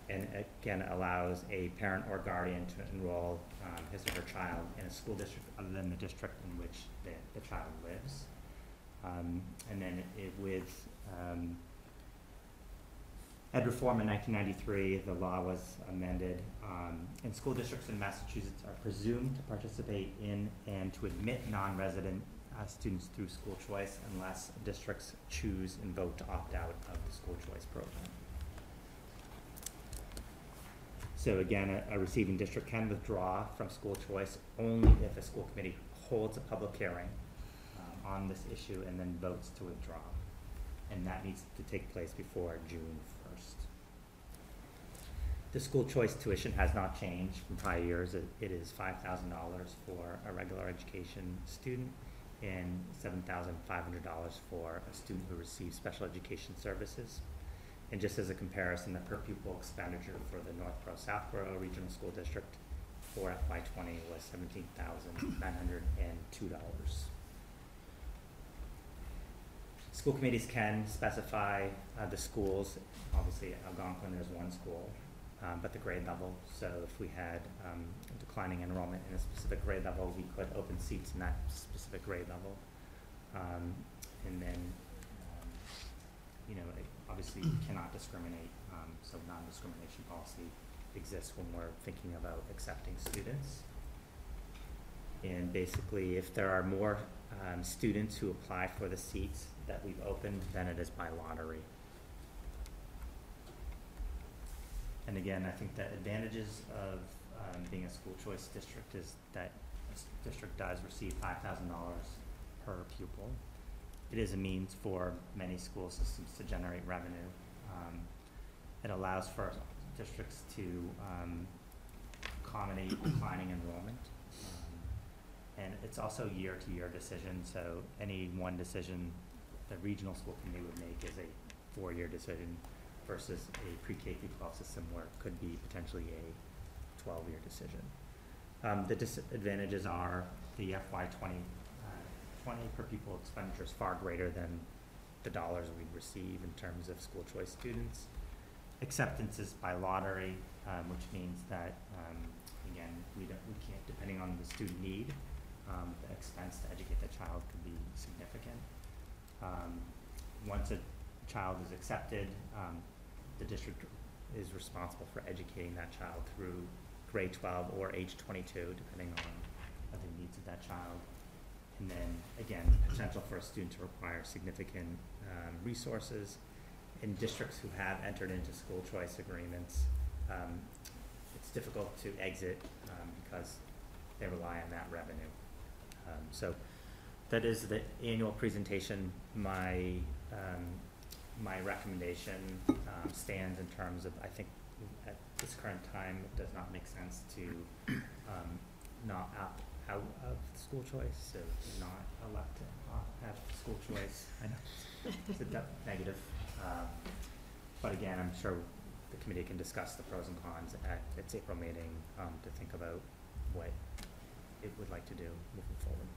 S2: And it, again, allows a parent or guardian to enroll, um, his or her child in a school district other than the district in which the, the child lives. Um, and then it with, um, Ed reform in nineteen ninety-three, the law was amended, um, and school districts in Massachusetts are presumed to participate in and to admit non-resident, uh, students through school choice unless districts choose and vote to opt out of the school choice program. So again, a, a receiving district can withdraw from school choice only if a school committee holds a public hearing, um, on this issue and then votes to withdraw. And that needs to take place before June. The school choice tuition has not changed from prior years. It, it is five thousand dollars for a regular education student and seven thousand five hundred dollars for a student who receives special education services. And just as a comparison, the per pupil expenditure for the Northborough Southborough Regional School District for FY twenty was seventeen thousand nine hundred and two dollars. School committees can specify uh, the schools, obviously Algonquin, there's one school, um, but the grade level. So if we had um, declining enrollment in a specific grade level, we could open seats in that specific grade level. Um, And then, um, you know, obviously we cannot discriminate, um, so non-discrimination policy exists when we're thinking about accepting students. And basically, if there are more um, students who apply for the seats that we've opened, then it is by lottery. And again, I think the advantages of um, being a school choice district is that a s- district does receive five thousand dollars per pupil. It is a means for many school systems to generate revenue. Um, It allows for districts to um, accommodate declining enrollment. Um, And it's also year-to-year decision, so any one decision the regional school committee would make is a four-year decision versus a pre-K through twelve system where it could be potentially a twelve-year decision. Um, the disadvantages are the FY twenty, uh, twenty per pupil expenditure is far greater than the dollars we receive in terms of school choice students. Acceptance is by lottery, um, which means that, um, again, we don't, we can't, depending on the student need, um, the expense to educate the child could be significant. Um, once a child is accepted, um, the district is responsible for educating that child through grade twelve or age twenty-two, depending on the needs of that child. And then, again, potential for a student to require significant, um, resources. In districts who have entered into school choice agreements, um, it's difficult to exit, um, because they rely on that revenue. Um, so, that is the annual presentation. My, um, my recommendation, um, stands in terms of, I think, at this current time, it does not make sense to, um, not opt out of school choice, so not elect to opt have school choice. I know, it's a de- negative, um, but again, I'm sure the committee can discuss the pros and cons at its April meeting, um, to think about what it would like to do moving forward.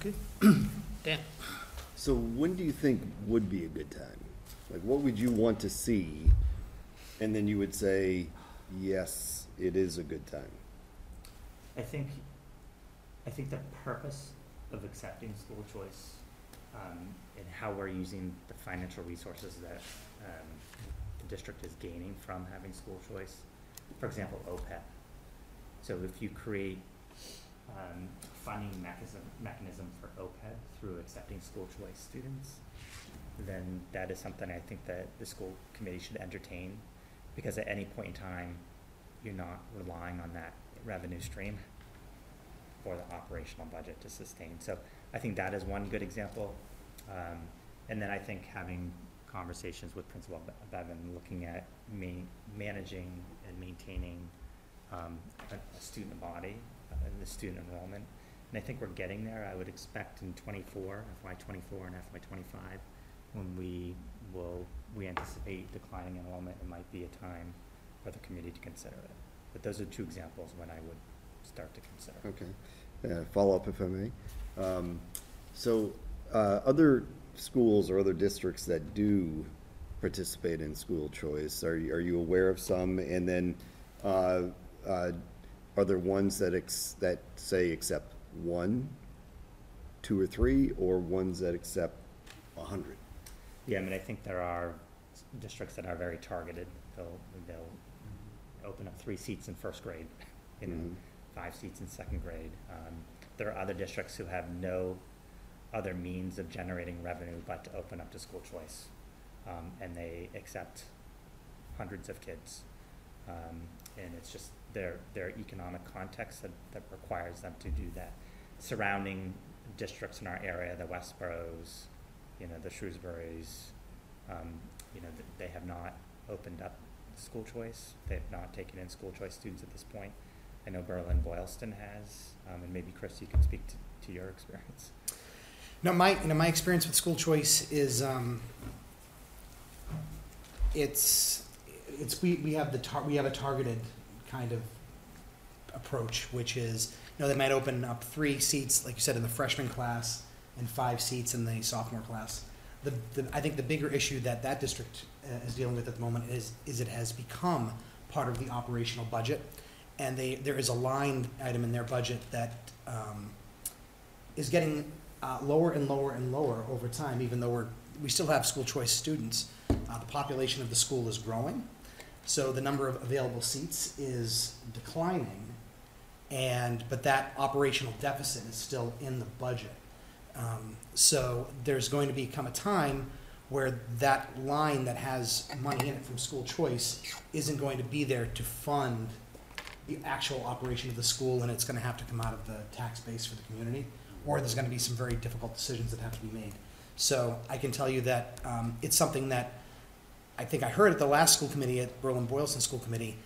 S1: Okay. Dan?
S6: So when do you think would be a good time? Like, what would you want to see? And then you would say, yes, it is a good time.
S2: I think, I think the purpose of accepting school choice, um, and how we're using the financial resources that, um, the district is gaining from having school choice, for example, OPEB. So if you create, um, funding mechanism, mechanism for OPEB through accepting school choice students, then that is something I think that the school committee should entertain, because at any point in time, you're not relying on that revenue stream for the operational budget to sustain. So I think that is one good example. Um, and then I think having conversations with Principal Bevan, looking at ma- managing and maintaining, um, a, a student body, the student enrollment. And I think we're getting there. I would expect in twenty-four, FY twenty-four and FY twenty-five, when we will, we anticipate declining enrollment, it might be a time for the committee to consider it. But those are two examples when I would start to consider.
S6: Okay. Uh, Follow-up if I may. Um, So, uh, other schools or other districts that do participate in school choice, are you, are you aware of some? And then, uh, uh, are there ones that ex, that say accept one, two or three, or ones that accept a hundred?
S2: Yeah, I mean, I think there are s- districts that are very targeted. They'll, they'll open up three seats in first grade, you know,
S6: Mhm.
S2: five seats in second grade. Um, there are other districts who have no other means of generating revenue but to open up to school choice. Um, and they accept hundreds of kids. Um, and it's just their, their economic context that, that requires them to do that. Surrounding districts in our area, the Westboroughs, you know, the Shrewsburys, um, you know, they have not opened up school choice. They have not taken in school choice students at this point. I know Berlin Boylston has, um, and maybe Chris, you can speak to, to your experience.
S4: No, my, you know, my experience with school choice is, um, it's, it's, we, we have the tar, we have a targeted kind of approach, which is, you know, they might open up three seats, like you said, in the freshman class and five seats in the sophomore class. The, the, I think the bigger issue that that district uh, is dealing with at the moment is, is it has become part of the operational budget. And they, there is a line item in their budget that, um, is getting uh, lower and lower and lower over time, even though we're, we still have school choice students. Uh, the population of the school is growing, so the number of available seats is declining. And, but that operational deficit is still in the budget. Um, so there's going to become a time where that line that has money in it from school choice isn't going to be there to fund the actual operation of the school, and it's gonna have to come out of the tax base for the community, or there's gonna be some very difficult decisions that have to be made. So I can tell you that, um, it's something that I think I heard at the last school committee, at Berlin Boylston School Committee,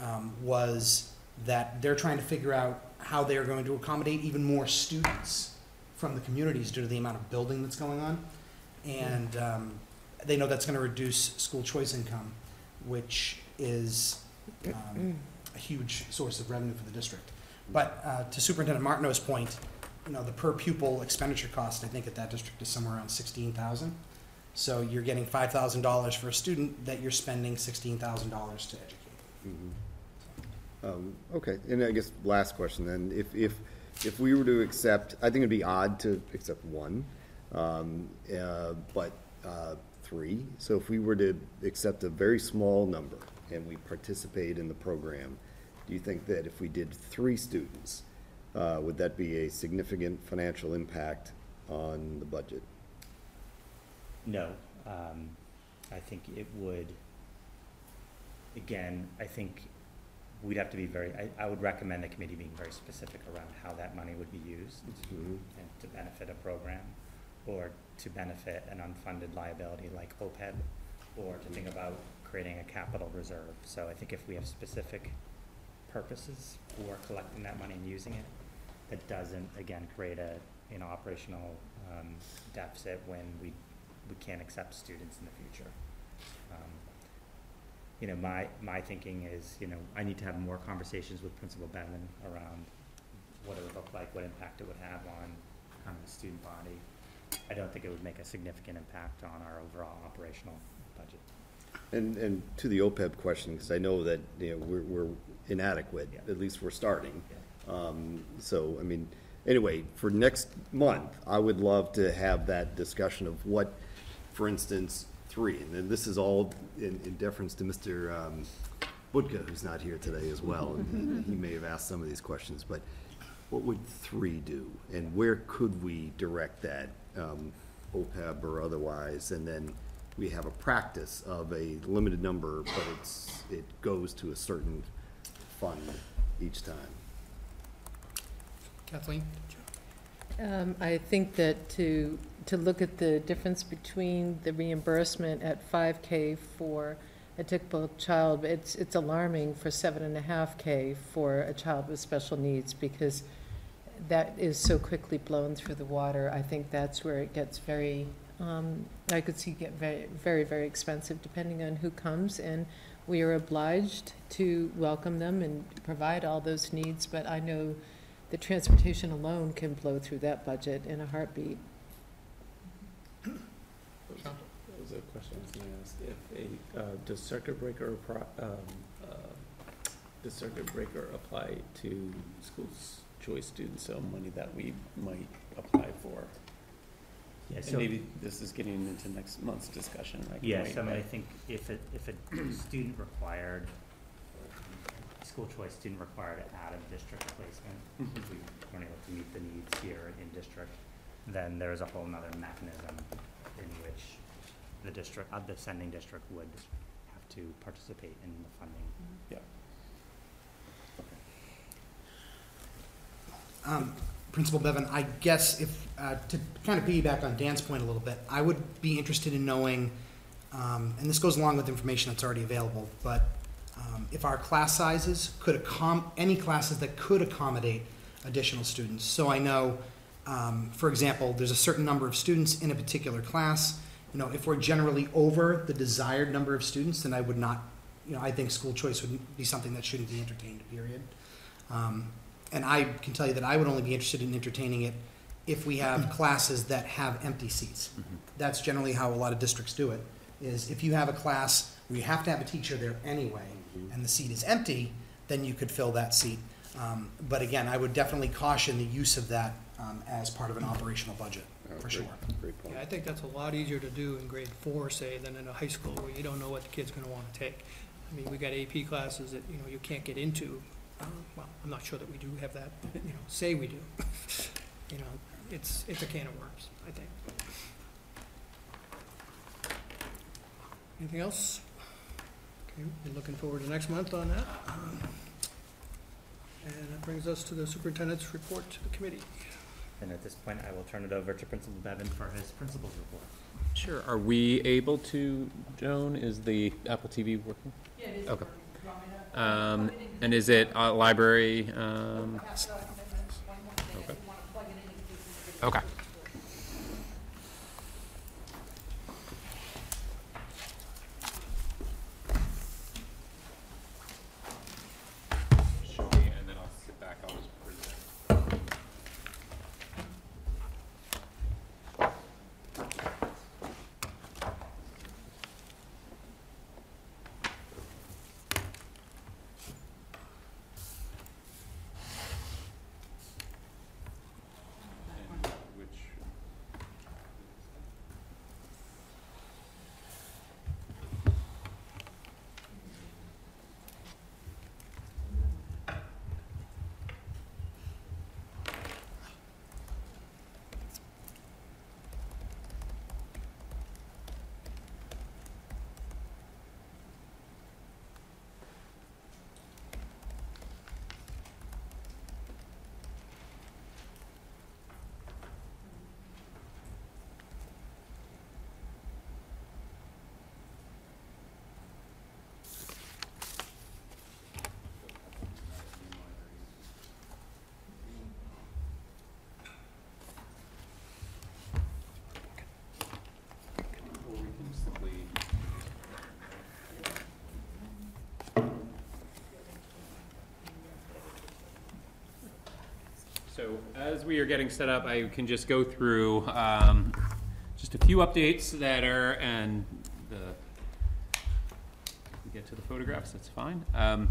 S4: um, was that they're trying to figure out how they are going to accommodate even more students from the communities due to the amount of building that's going on. And, um, they know that's gonna reduce school choice income, which is, um, a huge source of revenue for the district. But, uh, to Superintendent Martineau's point, you know, the per pupil expenditure cost, I think at that district is somewhere around sixteen thousand. So you're getting five thousand dollars for a student that you're spending sixteen thousand dollars to educate.
S6: Um, Okay, and I guess last question then, if, if, if we were to accept, I think it'd be odd to accept one, um, uh, but, uh, three. So if we were to accept a very small number and we participate in the program, do you think that if we did three students, uh, would that be a significant financial impact on the budget?
S2: No, um, I think it would, again, I think we'd have to be very, I, I would recommend the committee being very specific around how that money would be used
S6: Mhm.
S2: and to benefit a program or to benefit an unfunded liability like OPEB or to think about creating a capital reserve. So I think if we have specific purposes for collecting that money and using it, that doesn't, again, create a, know, operational, um, deficit when we, we can't accept students in the future. Um, You know, my, my thinking is, you know, I need to have more conversations with Principal Bevan around what it would look like, what impact it would have on, on the student body. I don't think it would make a significant impact on our overall operational budget.
S6: And, and to the OPEB question, because I know that, you know, we're, we're inadequate,
S2: Yeah.
S6: at least we're starting.
S2: Yeah.
S6: Um, so, I mean, anyway, for next month, I would love to have that discussion of what, for instance, three, and then this is all in, in deference to Mr. um, Budka, who's not here today as well, and he may have asked some of these questions, but what would three do? And where could we direct that, um, OPEB or otherwise? And then we have a practice of a limited number, but it's, it goes to a certain fund each time.
S1: Kathleen?
S11: Um, I think that to, to look at the difference between the reimbursement at five K for a typical child, it's, it's alarming for seven and a half K for a child with special needs, because that is so quickly blown through the water. I think that's where it gets very, um, I could see get very, very, very expensive, depending on who comes, and we are obliged to welcome them and provide all those needs, but I know the transportation alone can blow through that budget in a heartbeat.
S9: That was a question I was gonna ask, if a, uh, does circuit breaker, appro- um, uh, does circuit breaker apply to schools' choice students, so money that we might apply for?
S2: Yeah,
S9: And
S2: so,
S9: maybe this is getting into next month's discussion, can
S2: yes, I mean, I think if it, if a student required, school choice student required out-of-district placement,
S9: Mhm.
S2: if we weren't able to meet the needs here in district, then there's a whole nother mechanism in which the district, uh, the sending district would have to participate in the funding. Yeah.
S4: Um, Principal Bevan, I guess if, uh, to kind of piggyback on Dan's point a little bit, I would be interested in knowing, um, and this goes along with information that's already available, but um, if our class sizes could accom, any classes that could accommodate additional students. So I know, um, for example, there's a certain number of students in a particular class. You know, if we're generally over the desired number of students, then I would not, you know, I think school choice would be something that shouldn't be entertained, period. Um, and I can tell you that I would only be interested in entertaining it if we have classes that have empty seats. That's generally how a lot of districts do it, is if you have a class where you have to have a teacher there anyway, and the seat is empty, then you could fill that seat. Um, but again, I would definitely caution the use of that, um, as part of an operational budget,
S6: Oh,
S4: for
S6: great-
S4: sure.
S6: Great point.
S1: Yeah, I think that's a lot easier to do in grade four, say, than in a high school where you don't know what the kid's gonna wanna take. I mean, we got AP classes that, you know, you can't get into, um, well, I'm not sure that we do have that, but, you know, say we do. You know, it's, it's a can of worms, I think. Anything else? Okay, we're looking forward to next month on that. Um, And that brings us to the superintendent's report to the committee.
S2: And at this point, I will turn it over to Principal Bevan for his principal's report.
S5: Sure. Are we able to, Joan, is the Apple TV working? Yeah, it is. Okay. Um, and is it uh, library, um? Okay. Okay. Show me, and then I'll sit back, I'll just present. And which? Or we can simply. So as we are getting set up, I can just go through um, just a few updates that are, and the, we get to the photographs, that's fine. Um,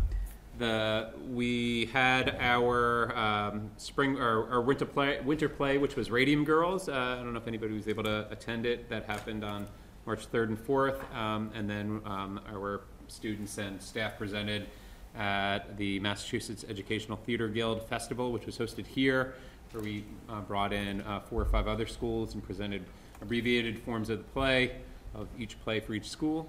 S5: the, we had our um, spring, or our winter play, winter play, which was Radium Girls. Uh, I don't know if anybody was able to attend it. That happened on March 3rd and 4th. Um, And then um, our students and staff presented at the Massachusetts Educational Theater Guild Festival, which was hosted here, where we uh, brought in uh, four or five other schools and presented abbreviated forms of the play, of each play for each school.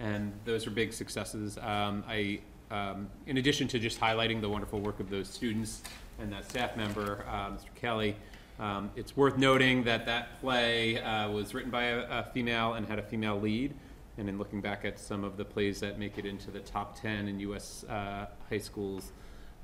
S5: And those were big successes. Um, I, um, in addition to just highlighting the wonderful work of those students and that staff member, uh, Mr. Kelly, um, it's worth noting that that play uh, was written by a, a female and had a female lead. And in looking back at some of the plays that make it into the top 10 in U.S. Uh, high schools,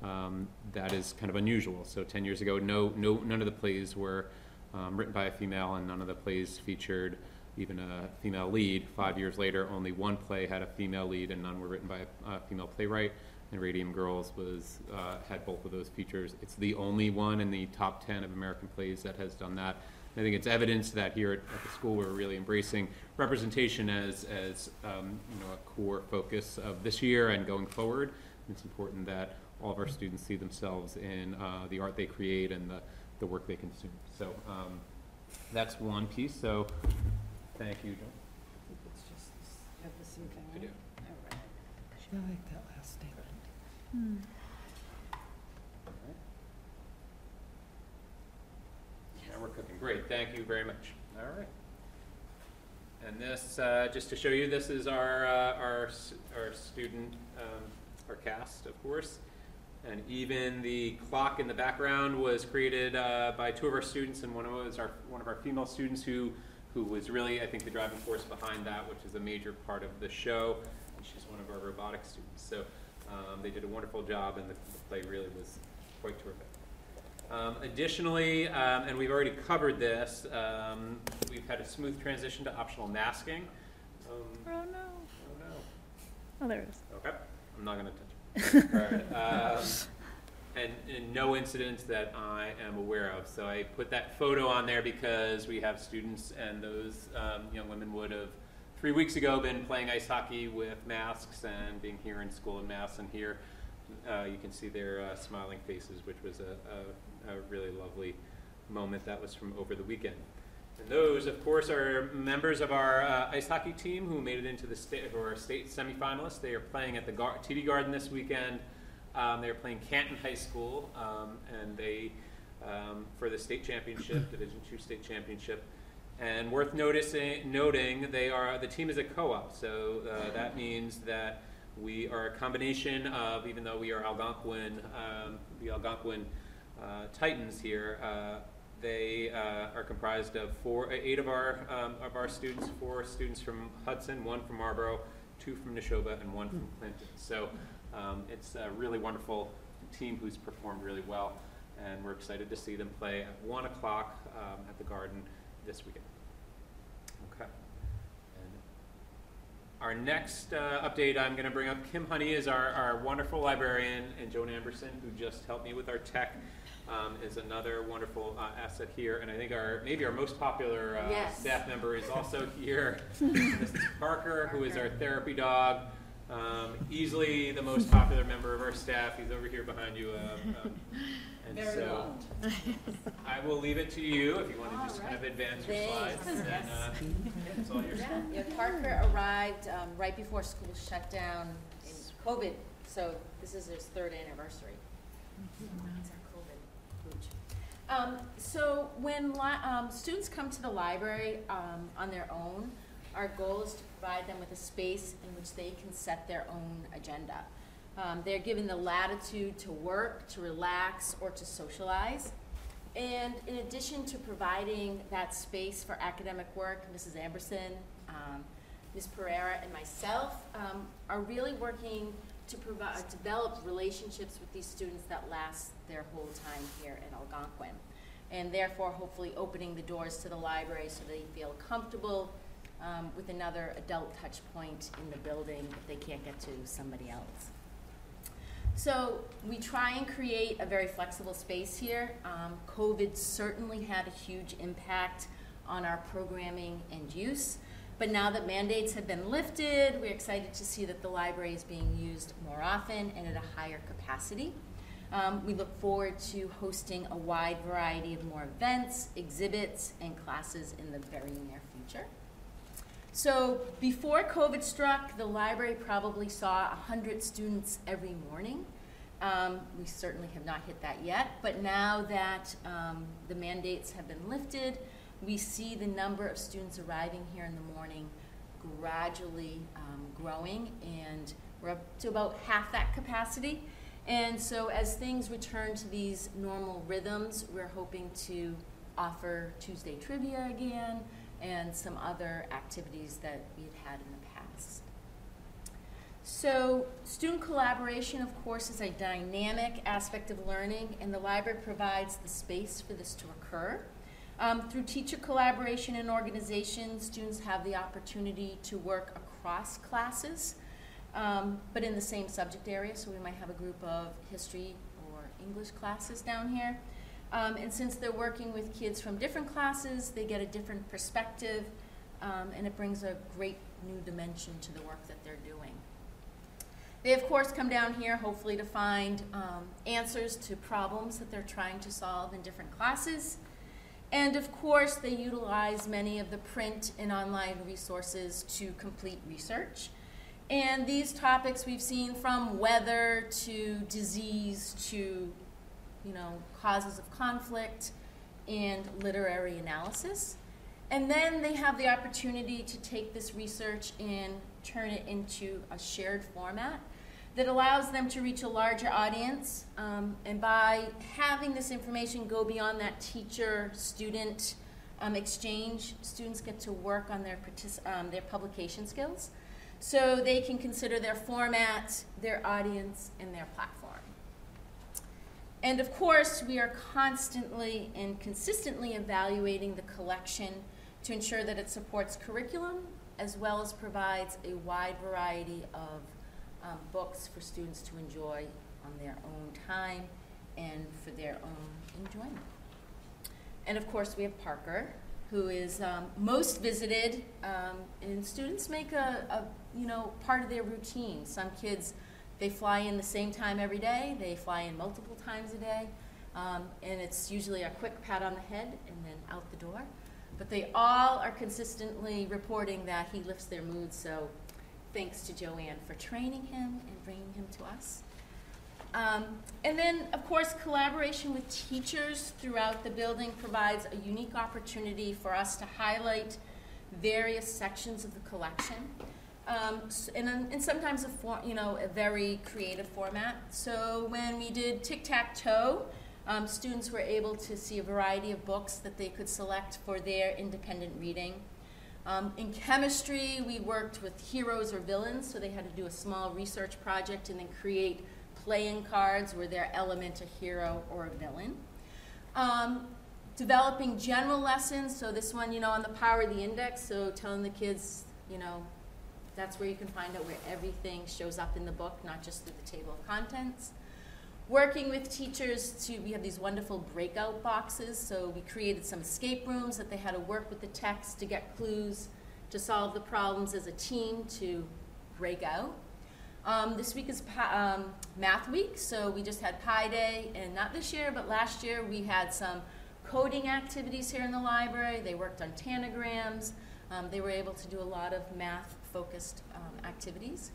S5: um, that is kind of unusual. So 10 years ago, no, no, none of the plays were um, written by a female, and none of the plays featured even a female lead. Five years later, only one play had a female lead, and none were written by a, a female playwright. And Radium Girls was uh, had both of those features. It's the only one in the top 10 of American plays that has done that. I think it's evidence that here at, at the school we're really embracing representation as, as um, you know, a core focus of this year and going forward. It's important that all of our students see themselves in uh, the art they create and the, the work they consume. So um, that's one piece. So thank you, John.
S8: I think It's just, you have the same thing,
S5: I do.
S11: I like that last statement.
S5: Yeah, we're cooking. Great, thank you very much. All right. And this, uh, just to show you, this is our, uh, our, our student, um, our cast, of course. And even the clock in the background was created uh, by two of our students, and one of was our, one of our female students who, who was really, I think, the driving force behind that, which is a major part of the show. And she's one of our robotics students. So um, they did a wonderful job, and the, the play really was quite terrific. Um, additionally, um, and we've already covered this, um, we've had a smooth transition to optional masking. Um,
S7: Oh, no.
S5: oh no.
S7: Oh, there it is.
S5: Okay, I'm not gonna touch it. All right, um, and, and no incidents that I am aware of. So I put that photo on there because we have students and those um, young women would have three weeks ago been playing ice hockey with masks and being here in school in masks. And here uh, you can see their uh, smiling faces, which was a, a, a really lovely moment. That was from over the weekend. And those, of course, are members of our uh, ice hockey team who made it into the state or are state semifinalists. They are playing at the Gar- TD Garden this weekend. Um, they're playing Canton High School, um, and they um, for the state championship, Division Two state championship. And worth noticing, noting, they are the team is a co-op, so uh, that means that we are a combination of, even though we are Algonquin, um, the Algonquin Titans here. Uh, they uh, are comprised of four, uh, eight of our um, of our students, four students from Hudson, one from Marlboro, two from Nashoba, and one from Clinton. So um, it's a really wonderful team who's performed really well, and we're excited to see them play at one o'clock um, at the Garden this weekend. Okay. And our next uh, update, I'm going to bring up Kim Honey is our, our wonderful librarian, and Joan Amberson, who just helped me with our tech, um, is another wonderful uh, asset here. And I think our maybe our most popular uh,
S3: Yes.
S5: staff member is also here, Mrs. Parker, who is our therapy dog. Um, easily the most popular member of our staff. He's over here behind you. Um, um, and so I will leave it to you if you want to just kind of advance your slides. And then, uh, it's all yours.
S12: Yeah, yeah, Parker arrived um, right before school shut down in COVID, so this is his third anniversary. It's our COVID pooch. Um, So when um, students come to the library um, on their own, our goal is to provide them with a space in which they can set their own agenda. Um, They're given the latitude to work, to relax, or to socialize. And in addition to providing that space for academic work, Mrs. Amberson, um, Ms. Pereira, and myself um, are really working to develop relationships with these students that last their whole time here in Algonquin. And therefore, hopefully opening the doors to the library so they feel comfortable um, with another adult touch point in the building if they can't get to somebody else. So we try and create a very flexible space here. Um, COVID certainly had a huge impact on our programming and use. but now that mandates have been lifted, we're excited to see that the library is being used more often and at a higher capacity. Um, we look forward to hosting a wide variety of more events, exhibits, and classes in the very near future. So before COVID struck, the library probably saw 100 students every morning. Um, we certainly have not hit that yet, but now that um, the mandates have been lifted, we see the number of students arriving here in the morning gradually um, growing, and we're up to about half that capacity. And so as things return to these normal rhythms, we're hoping to offer Tuesday trivia again and some other activities that we've had in the past. So student collaboration, of course, is a dynamic aspect of learning, and the library provides the space for this to occur. Um, through teacher collaboration and organization, students have the opportunity to work across classes, um, but in the same subject area. So we might have a group of history or English classes down here. Um, and since they're working with kids from different classes, they get a different perspective, um, and it brings a great new dimension to the work that they're doing. They, of course, come down here hopefully to find um, answers to problems that they're trying to solve in different classes. And of course, they utilize many of the print and online resources to complete research. And these topics we've seen from weather to disease to, you know, causes of conflict and literary analysis. And then they have the opportunity to take this research and turn it into a shared format that allows them to reach a larger audience. Um, and by having this information go beyond that teacher student um, exchange, students get to work on their, um, their publication skills. So they can consider their format, their audience, and their platform. And of course, we are constantly and consistently evaluating the collection to ensure that it supports curriculum as well as provides a wide variety of um, books for students to enjoy on their own time and for their own enjoyment. And of course, we have Parker, who is um, most visited, um, and students make a, a, you know, part of their routine. Some kids, they fly in the same time every day, they fly in multiple times a day, um, and it's usually a quick pat on the head and then out the door. But they all are consistently reporting that he lifts their mood, so thanks to Joanne for training him and bringing him to us. Um, and then, of course, collaboration with teachers throughout the building provides a unique opportunity for us to highlight various sections of the collection. Um, and, and sometimes a for, you know a very creative format. So when we did tic tac toe, um, students were able to see a variety of books that they could select for their independent reading. Um, in chemistry, we worked with heroes or villains, so they had to do a small research project and then create playing cards where their element a hero or a villain. Um, developing general lessons, so this one, you know, on the power of the index, so telling the kids, you know, that's where you can find out where everything shows up in the book, not just through the table of contents. Working with teachers to, we have these wonderful breakout boxes, so we created some escape rooms that they had to work with the text to get clues, to solve the problems as a team to break out. Um, this week is um, Math Week, so we just had Pi Day, and not this year, but last year we had some coding activities here in the library. They worked on tanagrams. Um, they were able to do a lot of math-focused um, activities.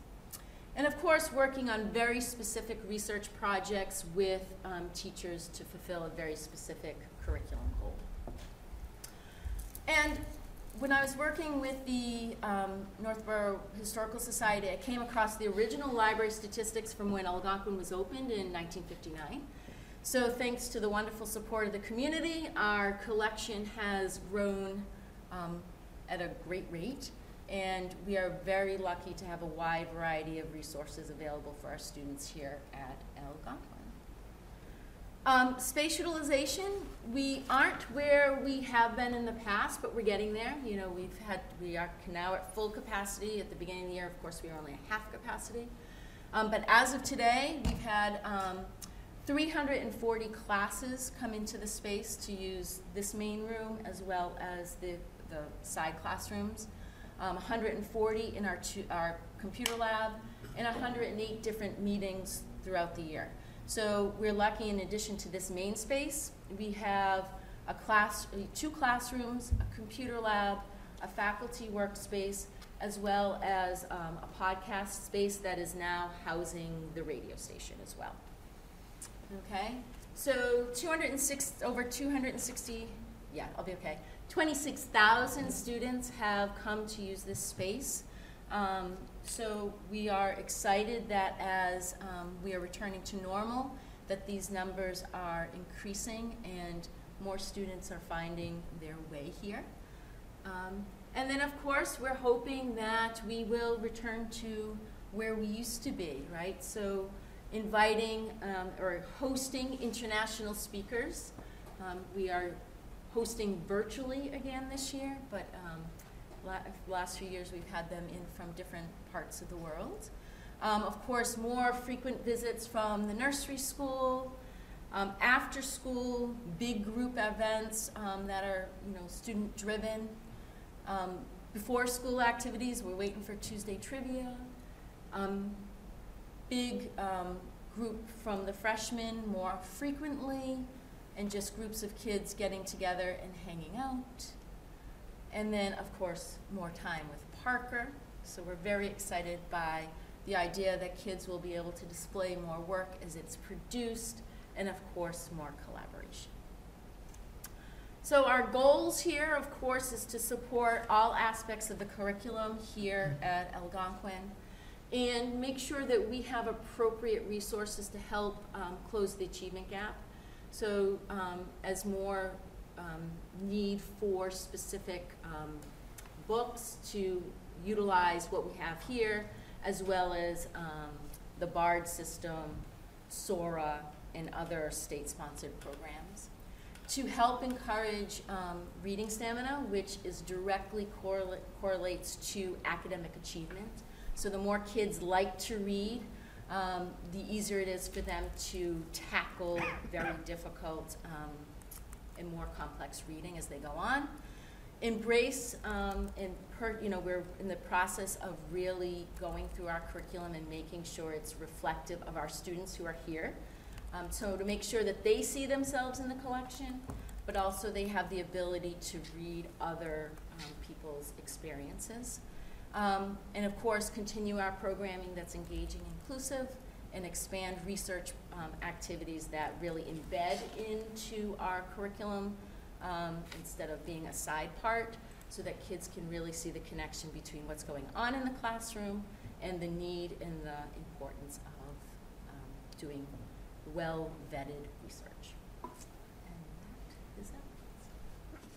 S12: And of course, working on very specific research projects with um, teachers to fulfill a very specific curriculum goal. And when I was working with the um, Northborough Historical Society, I came across the original library statistics from when Algonquin was opened in 1959. So thanks to the wonderful support of the community, our collection has grown um, at a great rate. And we are very lucky to have a wide variety of resources available for our students here at Algonquin. Um, space utilization, we aren't where we have been in the past, but we're getting there. You know, we've had, we are now at full capacity. At the beginning of the year, of course, we were only at half capacity. Um, but as of today, we've had um, 340 classes come into the space to use this main room as well as the, the side classrooms. Um, hundred and forty in our two, our computer lab, and hundred and eight different meetings throughout the year. So we're lucky, in addition to this main space, we have a class, two classrooms, a computer lab, a faculty workspace, as well as um, a podcast space that is now housing the radio station as well. Okay, so 206, over 260, yeah, I'll be okay. 26,000 students have come to use this space. Um, so we are excited that as um, we are returning to normal, that these numbers are increasing and more students are finding their way here. Um, and then, of course, we're hoping that we will return to where we used to be, right? So, inviting um, or hosting international speakers. Um, we are hosting virtually again this year, but um, la- last few years we've had them in from different parts of the world. Um, of course, more frequent visits from the nursery school, um, after school, big group events um, that are you know student driven. Um, before school activities, we're waiting for Tuesday trivia. Um, big group from the freshmen more frequently, and just groups of kids getting together and hanging out. And then, of course, more time with Parker. So we're very excited by the idea that kids will be able to display more work as it's produced, and of course, more collaboration. So our goals here, of course, is to support all aspects of the curriculum here at Algonquin and make sure that we have appropriate resources to help um, close the achievement gap. So um, as more um, need for specific um, books to utilize what we have here, as well as um, the BARD system, SORA, and other state-sponsored programs to help encourage um, reading stamina, which is directly correla- correlates to academic achievement. So the more kids like to read, um, the easier it is for them to tackle very difficult um, and more complex reading as they go on. Embrace um, and per, you know we're in the process of really going through our curriculum and making sure it's reflective of our students who are here. Um, so to make sure that they see themselves in the collection, but also they have the ability to read other um, people's experiences. Um, and of course, continue our programming that's engaging, and inclusive, and expand research um, activities that really embed into our curriculum um, instead of being a side part, so that kids can really see the connection between what's going on in the classroom and the need and the importance of um, doing well vetted research. And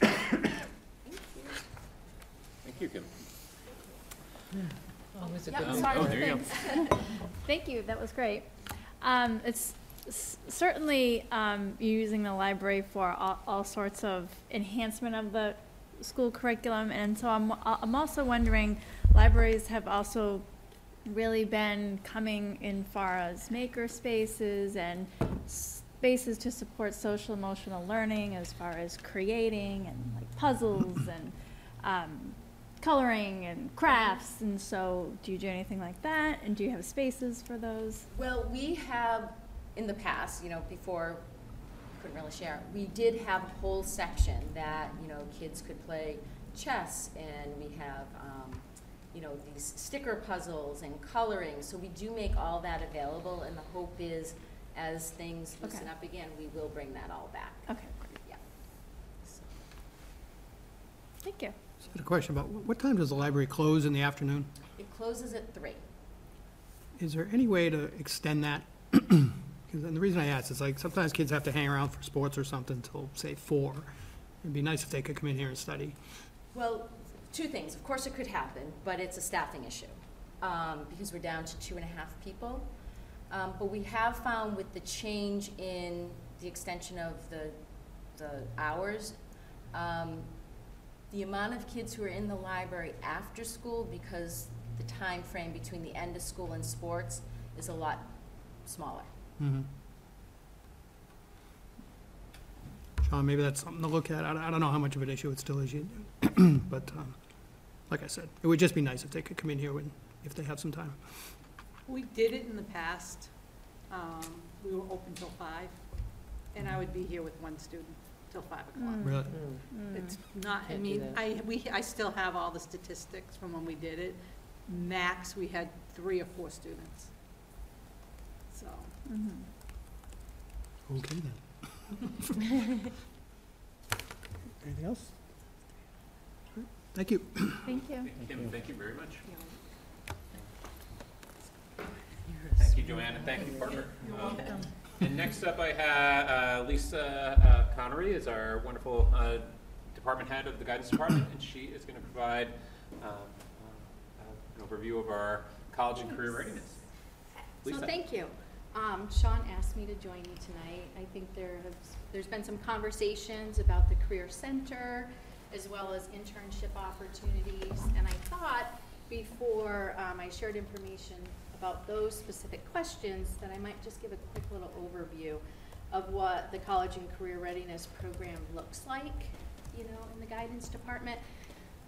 S12: that is. Thank you.
S5: Thank you, Kim.
S11: Always a good
S12: sorry,
S5: oh, there you go.
S12: thanks.
S13: Thank you, that was great. Um, it's s- certainly, um, you're using the library for all, all sorts of enhancement of the school curriculum, and so I'm, I'm also wondering, libraries have also really been coming in far as maker spaces and spaces to support social emotional learning as far as creating and like puzzles and, um, coloring and crafts, and so do you do anything like that? And do you have spaces for those?
S12: Well, we have, in the past, you know, before, couldn't really share, we did have a whole section that, you know, kids could play chess, and we have, um, you know, these sticker puzzles and coloring, so we do make all that available, and the hope is, as things loosen
S13: Okay.
S12: up again, we will bring that all back.
S13: Okay, great.
S12: Yeah. So-
S13: Thank you.
S1: Just had a question about, what time does the library close in the afternoon?
S12: It closes at three.
S1: Is there any way to extend that? 'Cause- And the reason I ask is like, sometimes kids have to hang around for sports or something till, say, four. It'd be nice if they could come in here and study.
S12: Well, two things. Of course, it could happen, but it's a staffing issue um, because we're down to two and a half people. Um, but we have found with the change in the extension of the, the hours, um, the amount of kids who are in the library after school, because the time frame between the end of school and sports is a lot smaller.
S1: Sean, maybe that's something to look at. I don't- I don't know how much of an issue it still is, yet, but, um, like I said, it would just be nice if they could come in here when, if they have some time.
S14: We did it in the past. Um, we were open till five, and I would be here with one student till five o'clock.
S1: Really?
S11: Mm.
S14: It's not, I
S11: Can't do
S14: mean,
S11: that.
S14: I, we, I still have all the statistics from when we did it. Max, we had three or four students. So,
S1: Okay then. Anything else? Thank you.
S13: Thank you.
S5: Kim, thank you very much. Thank you, Joanne, and thank you, Parker. Um, And next up, I have uh, Lisa uh, Connery is our wonderful uh, department head of the guidance department, and she is going to provide um, uh, an overview of our college and career readiness.
S15: So thank you. Um, Sean asked me to join you tonight. I think there has, there's been some conversations about the Career Center as well as internship opportunities. And I thought before, um, I shared information about those specific questions, that I might just give a quick little overview of what the College and Career Readiness Program looks like, you know, in the guidance department.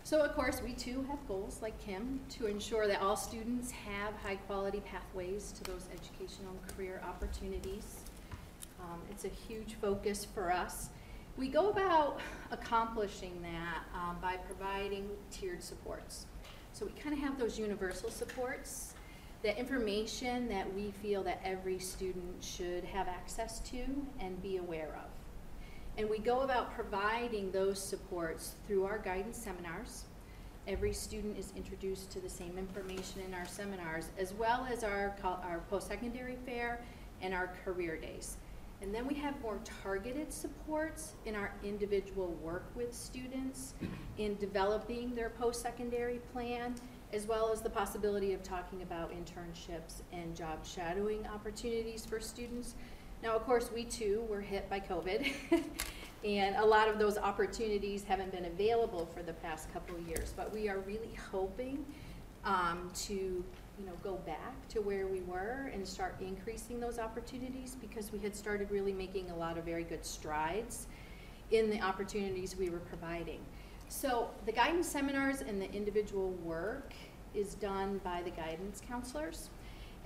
S15: So of course, we too have goals like Kim to ensure that all students have high-quality pathways to those educational and career opportunities. Um, it's a huge focus for us. We go about accomplishing that um, by providing tiered supports. So we kind of have those universal supports, the information that we feel that every student should have access to and be aware of. And we go about providing those supports through our guidance seminars. Every student is introduced to the same information in our seminars, as well as our, our post-secondary fair and our career days. And then we have more targeted supports in our individual work with students in developing their post-secondary plan, as well as the possibility of talking about internships and job shadowing opportunities for students. Now, of course, we too were hit by COVID, and a lot of those opportunities haven't been available for the past couple of years. But we are really hoping um, to, you know, go back to where we were and start increasing those opportunities because we had started really making a lot of very good strides in the opportunities we were providing. So the guidance seminars and the individual work is done by the guidance counselors.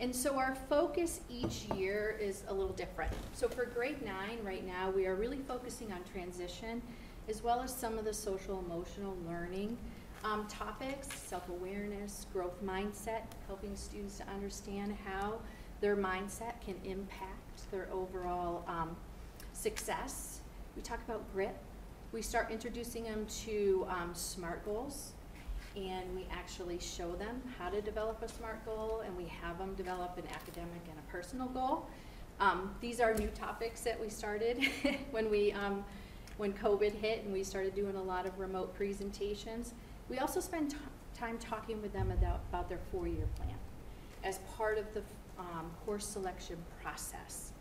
S15: And so our focus each year is a little different. So for grade nine, right now, we are really focusing on transition as well as some of the social emotional learning um, topics, self-awareness, growth mindset, helping students to understand how their mindset can impact their overall um, success. We talk about grit. We start introducing them to um, SMART goals, and we actually show them how to develop a SMART goal, and we have them develop an academic and a personal goal. Um, these are new topics that we started when we um, when COVID hit, and we started doing a lot of remote presentations. We also spend time talking with them about, about their four-year plan as part of the um, course selection process.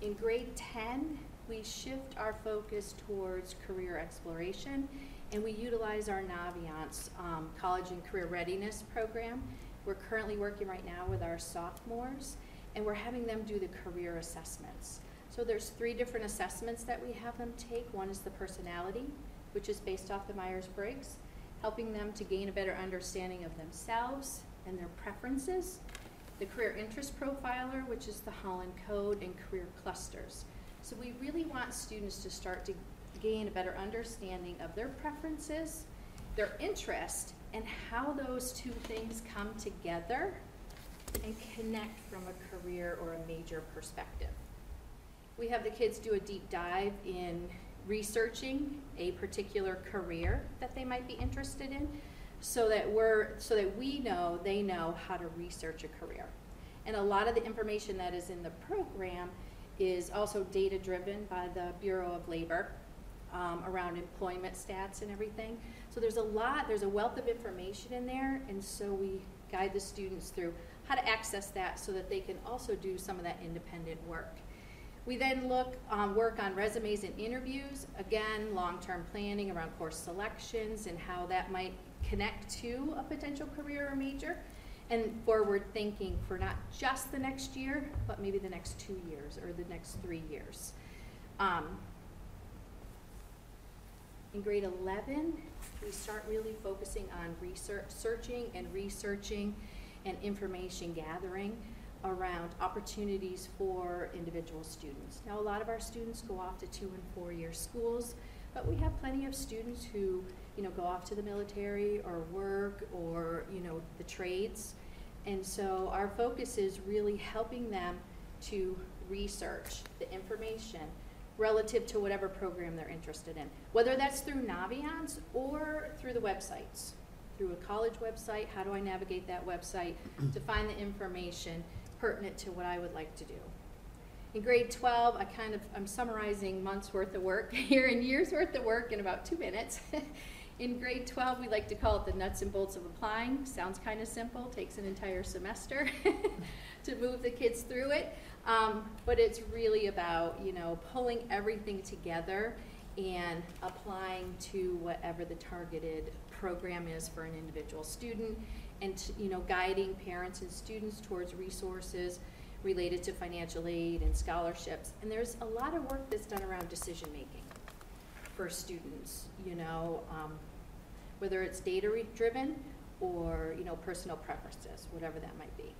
S15: In grade 10, we shift our focus towards career exploration and we utilize our Naviance um, College and Career Readiness Program. We're currently working right now with our sophomores and we're having them do the career assessments. So there's three different assessments that we have them take. One is the personality, which is based off the Myers-Briggs, helping them to gain a better understanding of themselves and their preferences the Career Interest Profiler, which is the Holland Code, and Career Clusters. So we really want students to start to gain a better understanding of their preferences, their interest, and how those two things come together and connect from a career or a major perspective. We have the kids do a deep dive in researching a particular career that they might be interested in so that we're so that we know they know how to research a career and a lot of the information that is in the program is also data driven by the bureau of labor um, around employment stats and everything. So there's a lot there's a wealth of information in there and so we guide the students through how to access that so that they can also do some of that independent work. We then look, um, work on resumes and interviews, again, long-term planning around course selections and how that might connect to a potential career or major, and forward thinking for not just the next year, but maybe the next two years or the next three years. Um, In grade 11, we start really focusing on research, searching and researching and information gathering around opportunities for individual students. Now, a lot of our students go off to two and four-year schools, but we have plenty of students who, you know, go off to the military or work or, you know, the trades. And so our focus is really helping them to research the information relative to whatever program they're interested in, whether that's through Naviance or through the websites. Through a college website, how do I navigate that website to find the information pertinent to what I would like to do? In grade 12, I kind of, I'm summarizing months worth of work here and years worth of work in about two minutes. in grade 12, we like to call it the nuts and bolts of applying. Sounds kind of simple, takes an entire semester to move the kids through it. Um, but it's really about, you know, pulling everything together and applying to whatever the targeted program is for an individual student and, to, you know, guiding parents and students towards resources related to financial aid and scholarships. And there's a lot of work that's done around decision making for students, you know, um, whether it's data driven or, you know, personal preferences, whatever that might be.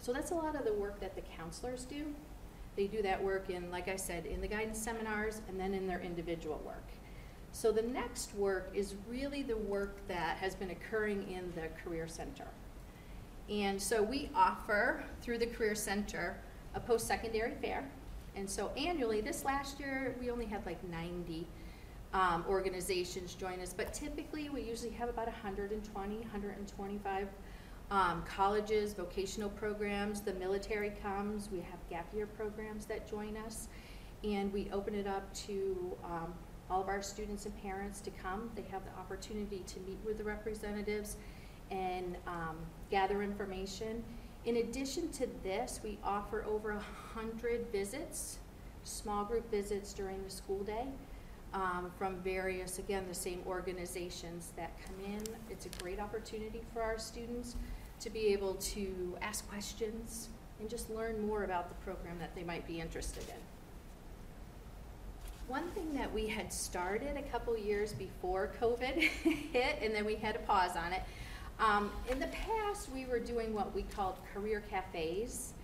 S15: So that's a lot of the work that the counselors do. They do that work in, like I said, in the guidance seminars and then in their individual work. So the next work is really the work that has been occurring in the Career Center. And so we offer, through the Career Center, a post-secondary fair. And so annually, this last year, we only had like 90 um, organizations join us, but typically we usually have about 120, 125 um, colleges, vocational programs, the military comes, we have gap year programs that join us, and we open it up to um, all of our students and parents to come. They have the opportunity to meet with the representatives and um, gather information. In addition to this, we offer over a hundred visits, small group visits during the school day um, from various, again, the same organizations that come in. It's a great opportunity for our students to be able to ask questions and just learn more about the program that they might be interested in. One thing that we had started a couple years before COVID hit, and then we had a pause on it. Um, in the past, we were doing what we called career cafes,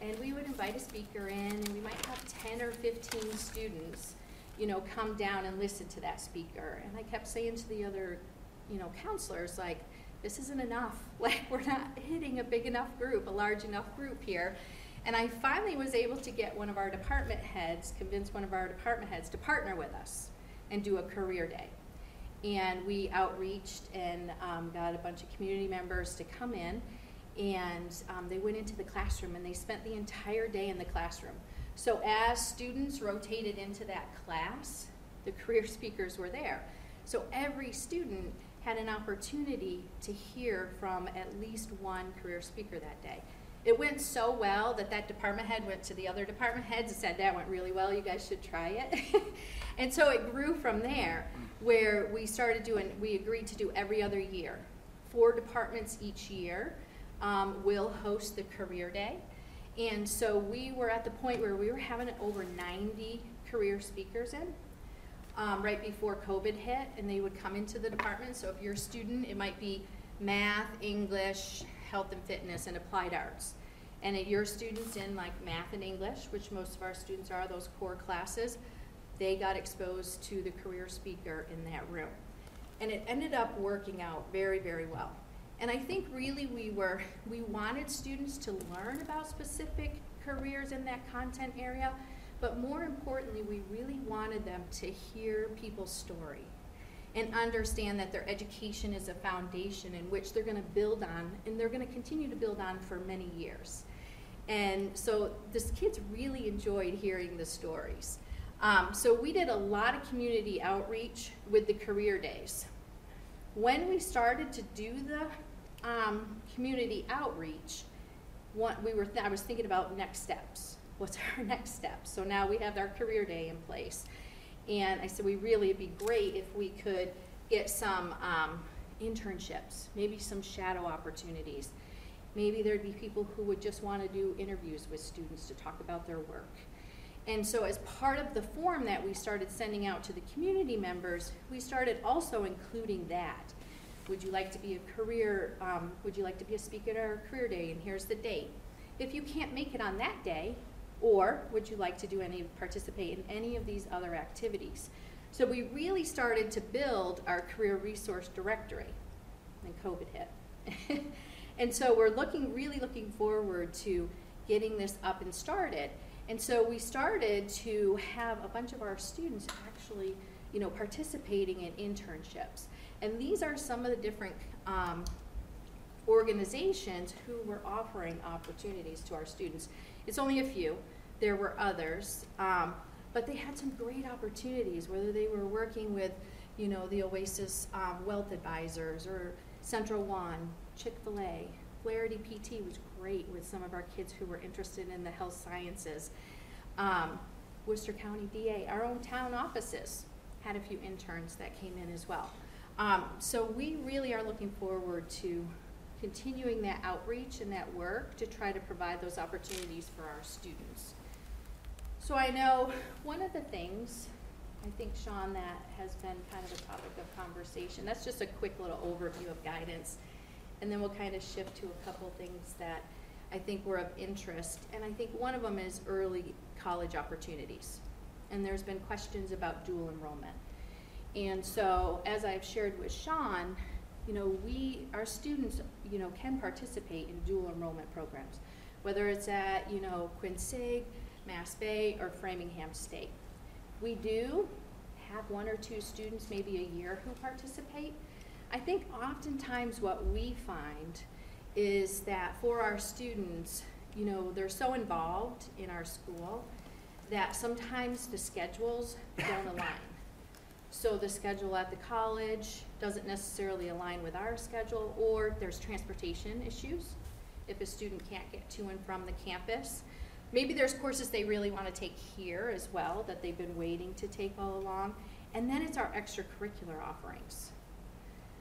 S15: and we would invite a speaker in, and we might have 10 or 15 students, you know, come down and listen to that speaker. And I kept saying to the other, you know, counselors, like, this isn't enough. Like, we're not hitting a big enough group, a large enough group here. And I finally was able to get one of our department heads, convince one of our department heads to partner with us and do a career day. And we outreached and um, got a bunch of community members to come in. And um, they went into the classroom and they spent the entire day in the classroom. So as students rotated into that class, the career speakers were there. So every student had an opportunity to hear from at least one career speaker that day. It went so well that that department head went to the other department heads and said, that went really well, you guys should try it. and so it grew from there where we started doing, we agreed to do every other year. Four departments each year um, will host the career day. And so we were at the point where we were having over 90 career speakers in um, right before COVID hit, and they would come into the department. So if you're a student, it might be math, English, health and fitness, and applied arts. And at your students in like math and English, which most of our students are, those core classes, they got exposed to the career speaker in that room. And it ended up working out very, very well. And I think really we were, we wanted students to learn about specific careers in that content area, but more importantly, we really wanted them to hear people's story and understand that their education is a foundation in which they're going to build on, and they're going to continue to build on for many years. And so the kids really enjoyed hearing the stories. Um, so we did a lot of community outreach with the career days. When we started to do the um, community outreach, what we were I was thinking about next steps what's our next step? So now we have our career day in place. And I said, we really, it'd be great if we could get some um, internships, maybe some shadow opportunities. Maybe there'd be people who would just want to do interviews with students to talk about their work. And so as part of the form that we started sending out to the community members, we started also including that. Would you like to be a career, um, would you like to be a speaker at our career day, and here's the date. If you can't make it on that day, or would you like to do any, participate in any of these other activities? So we really started to build our career resource directory, and COVID hit. And so we're looking, really looking forward to getting this up and started. And so we started to have a bunch of our students actually, you know, participating in internships. And these are some of the different um, organizations who were offering opportunities to our students. It's only a few. There were others, um, but they had some great opportunities. Whether they were working with, you know, the Oasis um, Wealth Advisors or Central One, Chick Fil A, Flaherty PT was great with some of our kids who were interested in the health sciences. Um, Worcester County DA, our own town offices had a few interns that came in as well. Um, so we really are looking forward to continuing that outreach and that work to try to provide those opportunities for our students. So I know one of the things, I think, Sean, that has been kind of a topic of conversation, that's just a quick little overview of guidance. And then we'll kind of shift to a couple things that I think were of interest. And I think one of them is early college opportunities. And there's been questions about dual enrollment. And so, as I've shared with Sean, you know, we, our students, you know, can participate in dual enrollment programs, whether it's at, you know, Quincy, Mass Bay, or Framingham State. We do have one or two students, maybe a year, who participate. I think oftentimes what we find is that for our students, you know, they're so involved in our school that sometimes the schedules don't align. So the schedule at the college doesn't necessarily align with our schedule, or there's transportation issues if a student can't get to and from the campus. Maybe there's courses they really want to take here as well that they've been waiting to take all along. And then it's our extracurricular offerings.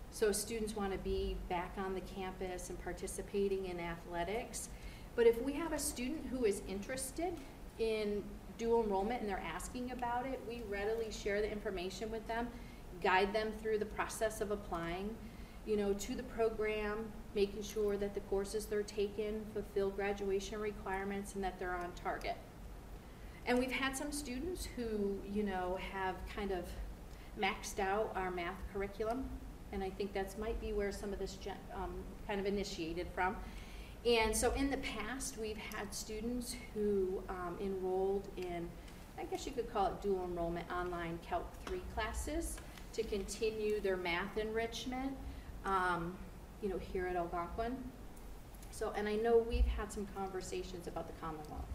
S15: So students want to be back on the campus and participating in athletics. But if we have a student who is interested in dual enrollment and they're asking about it, we readily share the information with them, guide them through the process of applying, you know, to the program, making sure that the courses they're taking fulfill graduation requirements and that they're on target. And we've had some students who, you know, have kind of maxed out our math curriculum, and I think that's might be where some of this um, kind of initiated from. And so in the past, we've had students who um, enrolled in, I guess you could call it dual enrollment online Calc 3 classes to continue their math enrichment, um, you know, here at Algonquin. So, and I know we've had some conversations about the Commonwealth.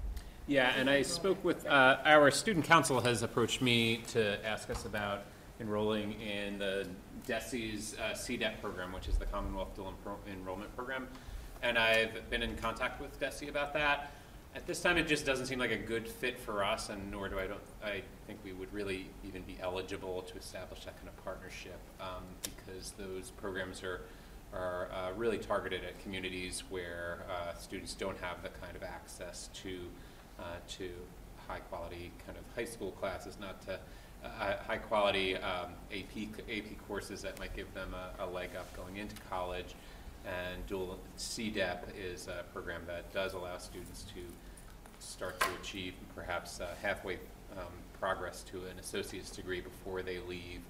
S5: Yeah, and I spoke with, uh, our student council has approached me to ask us about enrolling in the DESE's uh, CDEP program, which is the Commonwealth Dual Enrollment Program. And I've been in contact with DESE about that. At this time, it just doesn't seem like a good fit for us, and nor do I don't, I think we would really even be eligible to establish that kind of partnership, um, because those programs are, are, uh, really targeted at communities where, uh, students don't have the kind of access to, uh, to high-quality kind of high school classes, not to, uh, high-quality, um, AP, AP courses that might give them a, a leg up going into college. And dual CDEP is a program that does allow students to start to achieve perhaps uh, halfway um, progress to an associate's degree before they leave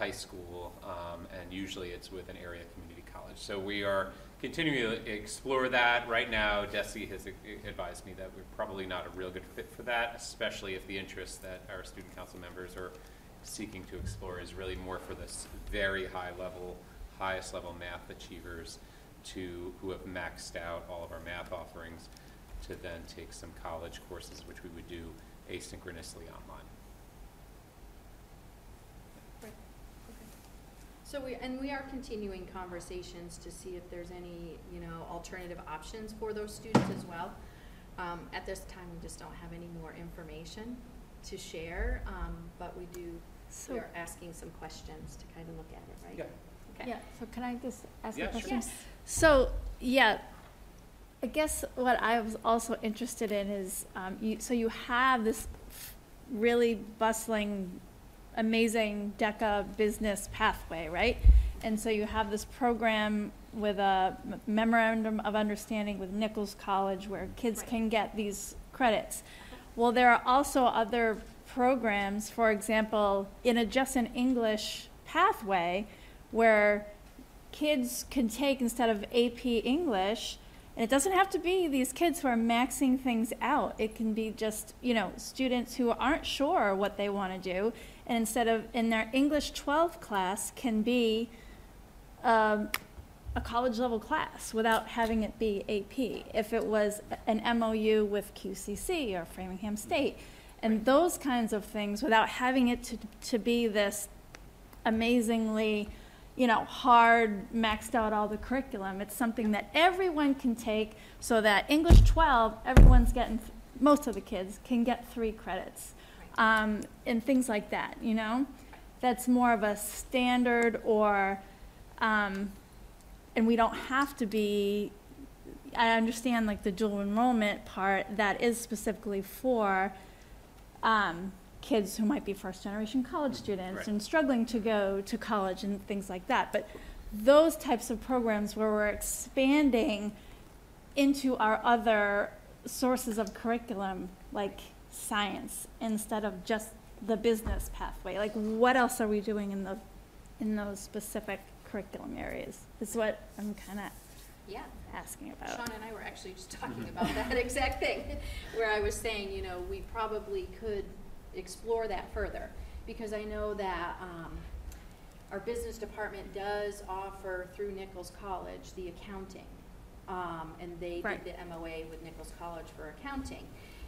S5: high school, um, and usually it's with an area community college. So we are continuing to explore that. Right now, DESE has advised me that we're probably not a real good fit for that, especially if the interest that our student council members are seeking to explore is really more for this very high level, highest level math achievers to, who have maxed out all of our math offerings, to then take some college courses, which we would do asynchronously online.
S15: So we, and we are continuing conversations to see if there's any, you know, alternative options for those students as well. Um, at this time, we just don't have any more information to share, um, but we do,
S13: So we
S15: are asking some questions to kind of look at it, right?
S5: Yeah.
S15: Okay.
S13: Yeah, so can I just ask a
S5: Yeah, sure.
S13: question?
S15: Yes.
S13: So, yeah, I guess what I was also interested in is, um, you, so you have this really bustling, amazing DECA business pathway, right? And so you have this program with a memorandum of understanding with Nichols College where kids can get these credits. Well, there are also other programs, for example, in a just an English pathway where kids can take instead of AP English, and it doesn't have to be these kids who are maxing things out. It can be just, you know, students who aren't sure what they want to do, and instead of in their English 12 class can be um, a college level class without having it be AP. If it was an MOU with QCC or Framingham State, and those kinds of things without having it to, to be this amazingly, you know, hard, maxed out all the curriculum. It's something that everyone can take so that English 12, everyone's getting, most of the kids can get three credits. Um, and things like that, you know? That's more of a standard or, um, and we don't have to be, I understand like the dual enrollment part that is specifically for, um, kids who might be first generation college mm, students
S5: Right.
S13: and struggling to go to college and things like that. But those types of programs where we're expanding into our other sources of curriculum, like science, instead of just the business pathway. Like, what else are we doing in the in those specific curriculum areas? Is what I'm kind of
S15: Yeah.
S13: asking about.
S15: Sean and I were actually just talking mm-hmm. about that exact thing, where I was saying, you know, we probably could explore that further. Because I know that, um, our business department does offer through Nichols College the accounting. Um, and they
S13: Right.
S15: did the MOA with Nichols College for accounting.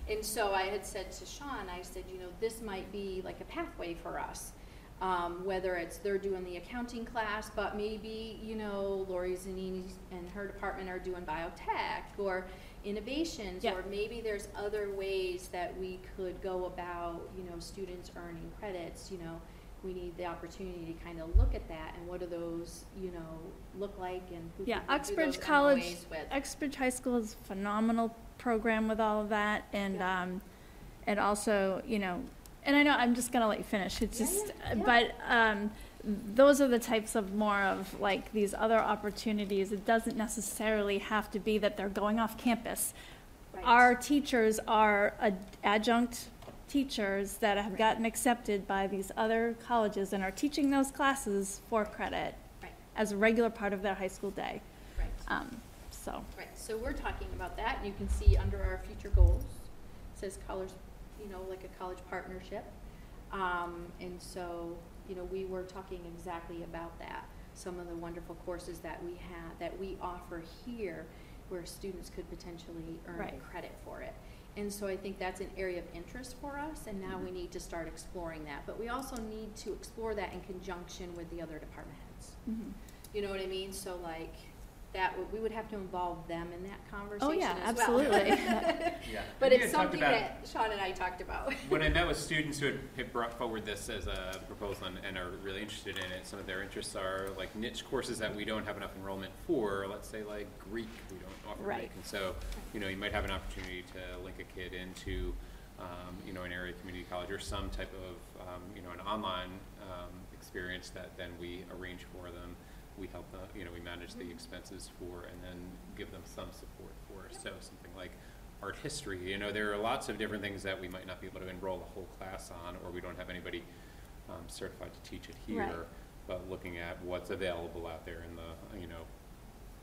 S15: And so I had said to Sean, I said, you know, this might be like a pathway for us. Um, whether it's they're doing the accounting class, but maybe, you know, Lori Zanini and her department are doing biotech or innovations,
S13: Yeah.
S15: or maybe there's other ways that we could go about, you know, students earning credits, you know. We need the opportunity to kind of look at that and what do those, you know, look like and who
S13: Yeah,
S15: could we do
S13: Uxbridge College. Uxbridge High School is a phenomenal program with all of that, and,
S15: Yeah.
S13: um, and also, you know, and I know, I'm just gonna let you finish, it's
S15: Yeah,
S13: just, but, um, those are the types of more of like these other opportunities, it doesn't necessarily have to be that they're going off campus.
S15: Right.
S13: Our teachers are ad- adjunct teachers that have gotten accepted by these other colleges and are teaching those classes for credit
S15: Right.
S13: as a regular part of their high school day.
S15: Right.
S13: Um, so,
S15: Right, so we're talking about that, and you can see under our future goals, it says colors, you know, like a college partnership. Um, and so, you know, we were talking exactly about that. Some of the wonderful courses that we have, that we offer here, where students could potentially earn
S13: Right.
S15: credit for it. And so I think that's an area of interest for us, and now we need to start exploring that. But we also need to explore that in conjunction with the other department heads.
S13: mhm.
S15: You know what I mean? So like, that, would- we would have to involve them in that conversation
S13: Oh, yeah,
S15: as well.
S13: absolutely.
S5: Yeah.
S15: But it's something
S5: about-
S15: that Sean and I talked about.
S5: When I met with students who had- had brought forward this as a proposal and, and are really interested in it, some of their interests are like niche courses that we don't have enough enrollment for, let's say like Greek, we don't offer
S13: Right.
S5: Greek. And so, you know, you might have an opportunity to link a kid into, um, you know, an area community college or some type of, um, you know, an online, um, experience that then we arrange for them. We help them, you know, we manage the expenses for and then give them some support for. So something like art history, you know, there are lots of different things that we might not be able to enroll the whole class on, or we don't have anybody um, certified to teach it
S13: Right.
S5: here. But looking at what's available out there in the, you know,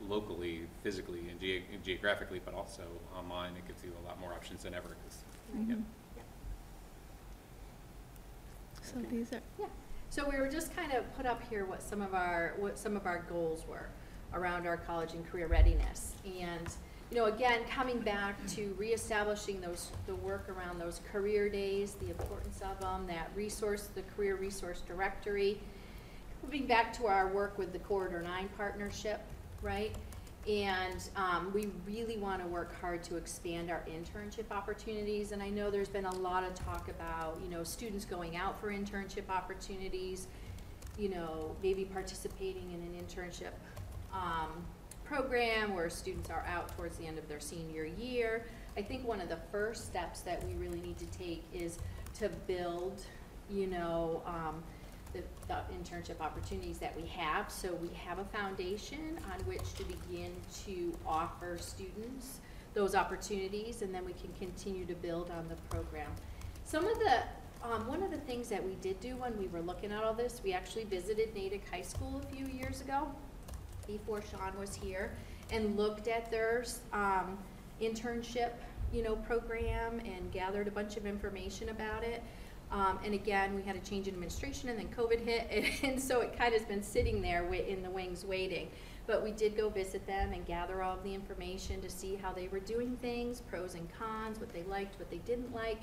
S5: locally, physically, and geo- geographically, but also online, it gives you a lot more options than ever. 'cause, yeah.
S13: Mhm. So these are,
S15: Yeah, so we were just kind of put up here what some of our, what some of our goals were around our college and career readiness. And, you know, again, coming back to reestablishing those, the work around those career days, the importance of them, that resource, the career resource directory. Moving back to our work with the Corridor Nine partnership, right? And um, we really want to work hard to expand our internship opportunities. And I know there's been a lot of talk about, you know, students going out for internship opportunities, you know, maybe participating in an internship um, program where students are out towards the end of their senior year. I think one of the first steps that we really need to take is to build, you know, um, the, internship opportunities that we have. So we have a foundation on which to begin to offer students those opportunities, and then we can continue to build on the program. Some of the, um, one of the things that we did do when we were looking at all this, we actually visited Natick High School a few years ago, before Sean was here, and looked at their, um, internship, you know, program and gathered a bunch of information about it. Um, and again, we had a change in administration and then COVID hit, and so it kind of has been sitting there in the wings waiting. But we did go visit them and gather all of the information to see how they were doing things, pros and cons, what they liked, what they didn't like.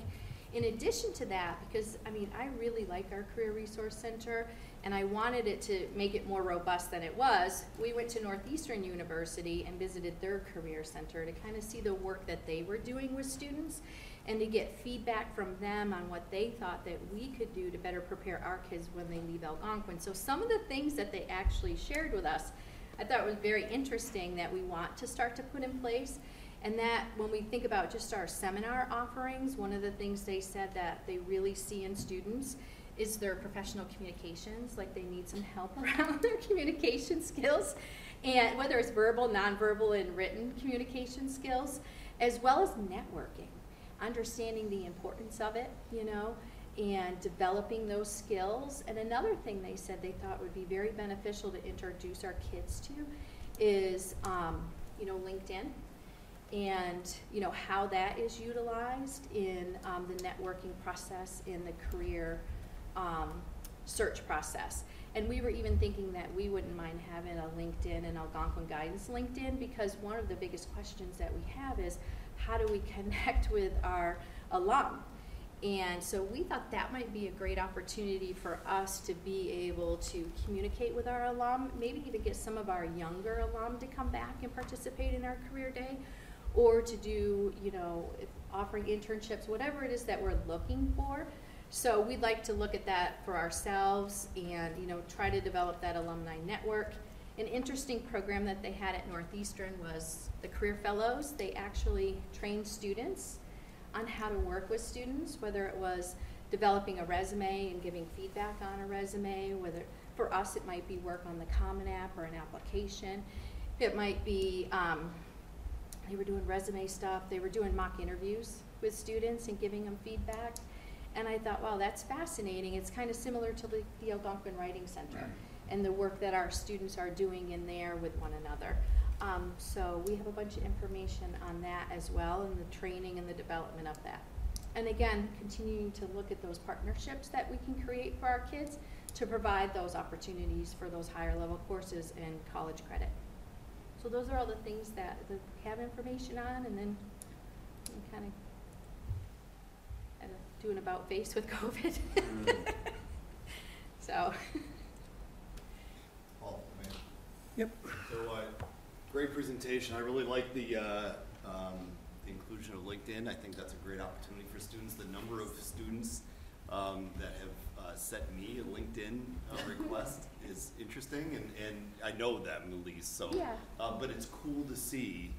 S15: In addition to that, because, I mean, I really like our Career Resource Center, and I wanted it to make it more robust than it was, we went to Northeastern University and visited their Career Center to kind of see the work that they were doing with students and to get feedback from them on what they thought that we could do to better prepare our kids when they leave Algonquin. So some of the things that they actually shared with us, I thought was very interesting that we want to start to put in place. And that when we think about just our seminar offerings, one of the things they said that they really see in students is their professional communications, like they need some help around their communication skills. And whether it's verbal, nonverbal, and written communication skills, as well as networking understanding the importance of it, you know, and developing those skills. And another thing they said they thought would be very beneficial to introduce our kids to is, um, you know, LinkedIn and, you know, how that is utilized in um, the networking process, in the career um, search process. And we were even thinking that we wouldn't mind having a LinkedIn and Algonquin Guidance LinkedIn because one of the biggest questions that we have is how do we connect with our alum? And so we thought that might be a great opportunity for us to be able to communicate with our alum, maybe even get some of our younger alum to come back and participate in our career day, or to do, you know, offering internships, whatever it is that we're looking for. So we'd like to look at that for ourselves and, you know, try to develop that alumni network. An interesting program that they had at Northeastern was the Career Fellows. They actually trained students on how to work with students, whether it was developing a resume and giving feedback on a resume, whether for us it might be work on the Common App or an application. It might be um, they were doing resume stuff. They were doing mock interviews with students and giving them feedback. And I thought, wow, that's fascinating. It's kind of similar to the, the Algonquin Writing Center and the work that our students are doing in there with one another. Um, so we have a bunch of information on that as well and the training and the development of that. And again, continuing to look at those partnerships that we can create for our kids to provide those opportunities for those higher level courses and college credit. So those are all the things that we have information on and then we kind of kind of do an about face with COVID. So,
S6: Paul, man.
S1: Yep.
S6: So, uh, great presentation. I really like the, uh, um, the inclusion of LinkedIn. I think that's a great opportunity for students. The number of students, um, that have, uh, sent me a LinkedIn, uh, request is interesting and, and I know them at least, so.
S15: Yeah.
S6: Uh, but it's cool to see,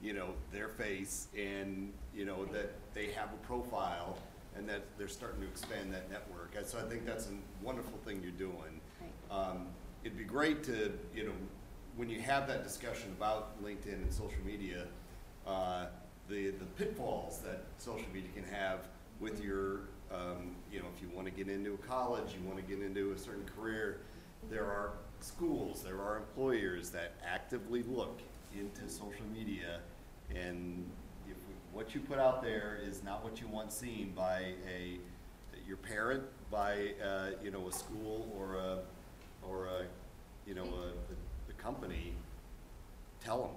S6: you know, their face and, you know, that they have a profile and that they're starting to expand that network. And so I think that's a wonderful thing you're doing. Um, it'd be great to, you know, when you have that discussion about LinkedIn and social media, uh, the, the pitfalls that social media can have with your, um, you know, if you want to get into a college, you want to get into a certain career, there are schools, there are employers that actively look into social media and if what you put out there is not what you want seen by a, your parent, by, uh, you know, a school or a, or a, you know, a, a, a company, tell them.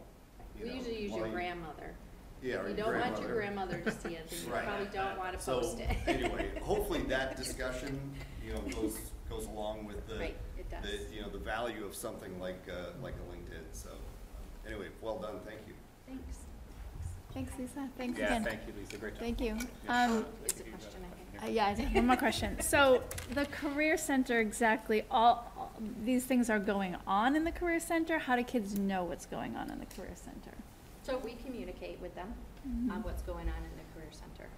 S15: we usually use your grandmother.
S6: Yeah, or
S15: If you don't want your
S6: grandmother.
S15: grandmother to see it, then you
S6: Right.
S15: probably don't want to
S6: So,
S15: post it.
S6: anyway, hopefully that discussion, you know, goes, goes along with the,
S15: Right, it does.
S6: the, you know, the value of something like, uh, like a LinkedIn, so, anyway, well done, thank you.
S15: Thanks.
S13: Thanks, Lisa. Thanks
S5: Yeah,
S13: again.
S5: thank you, Lisa, great job.
S13: Thank you. Um,
S15: It's a question I
S13: uh,
S15: have.
S13: yeah, I did- one more question. So the Career Center, exactly, all, all- these things are going on in the Career Center? How do kids know what's going on in the Career Center?
S15: So we communicate with them
S13: Mhm.
S15: on what's going on in the Career Center.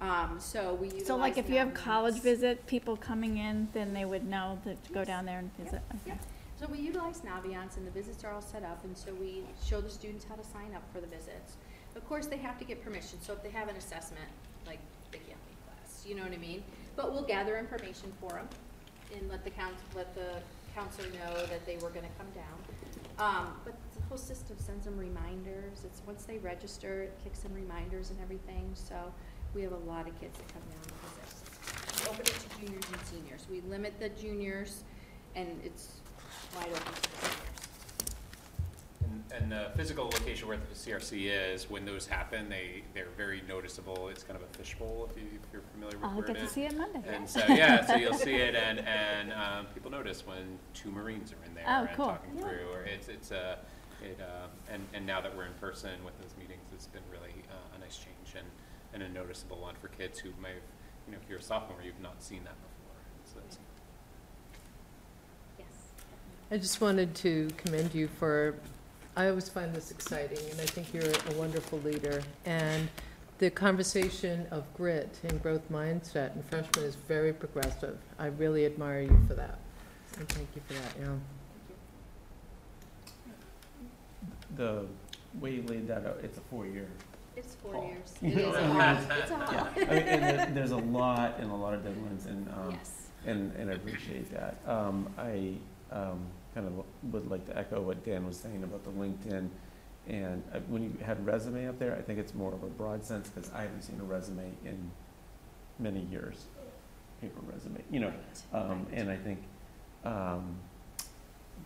S15: Um, so we.
S13: So like if you have college visit, people coming in, then they would know that to go down there and visit,
S15: Yeah.
S13: okay.
S15: So we utilize Naviance and the visits are all set up and so we show the students how to sign up for the visits. Of course, they have to get permission, so if they have an assessment, like they can't leave class, you know what I mean? But we'll gather information for them and let the council, let the counselor know that they were gonna come down. Um, but the whole system sends them reminders, it's, once they register, it kicks them reminders and everything, so we have a lot of kids that come down to visit. We open it to juniors and seniors, we limit the juniors and it's wide open to.
S5: And- And the physical location where the CRC is, when those happen, they, they're very noticeable. It's kind of a fishbowl, if you, if you're familiar with
S13: I'll
S5: where it
S13: get to see it Monday.
S5: And so, yeah, so you'll see it and, and, um, people notice when two Marines are in there
S13: Oh,
S5: and
S13: cool.
S5: talking through, or it's, it's a, it, um, and, and now that we're in person with those meetings, it's been really, uh, a nice change and, and a noticeable one for kids who may have, you know, if you're a sophomore, you've not seen that before. So it's
S15: Yes.
S11: I just wanted to commend you for, I always find this exciting, and I think you're a wonderful leader. And the conversation of grit and growth mindset in freshmen is very progressive. I really admire you for that. So thank you for that, yeah.
S9: The way you laid that out, it's a four-year.
S15: It's four
S9: Paul.
S15: years.
S9: You
S15: It
S9: know,
S15: is a
S9: I mean,
S15: lot.
S9: it's-
S15: It's a
S9: Yeah,
S15: lot.
S9: I mean, and there- there's a lot and a lot of deadlines and, um,
S15: Yes.
S9: and, and I appreciate that. Um, I, um, kind of would like to echo what Dan was saying about the LinkedIn. And uh, when you had resume up there, I think it's more of a broad sense, because I haven't seen a resume in many years, paper resume, you know.
S15: Right,
S9: Um,
S15: right.
S9: and I think, um,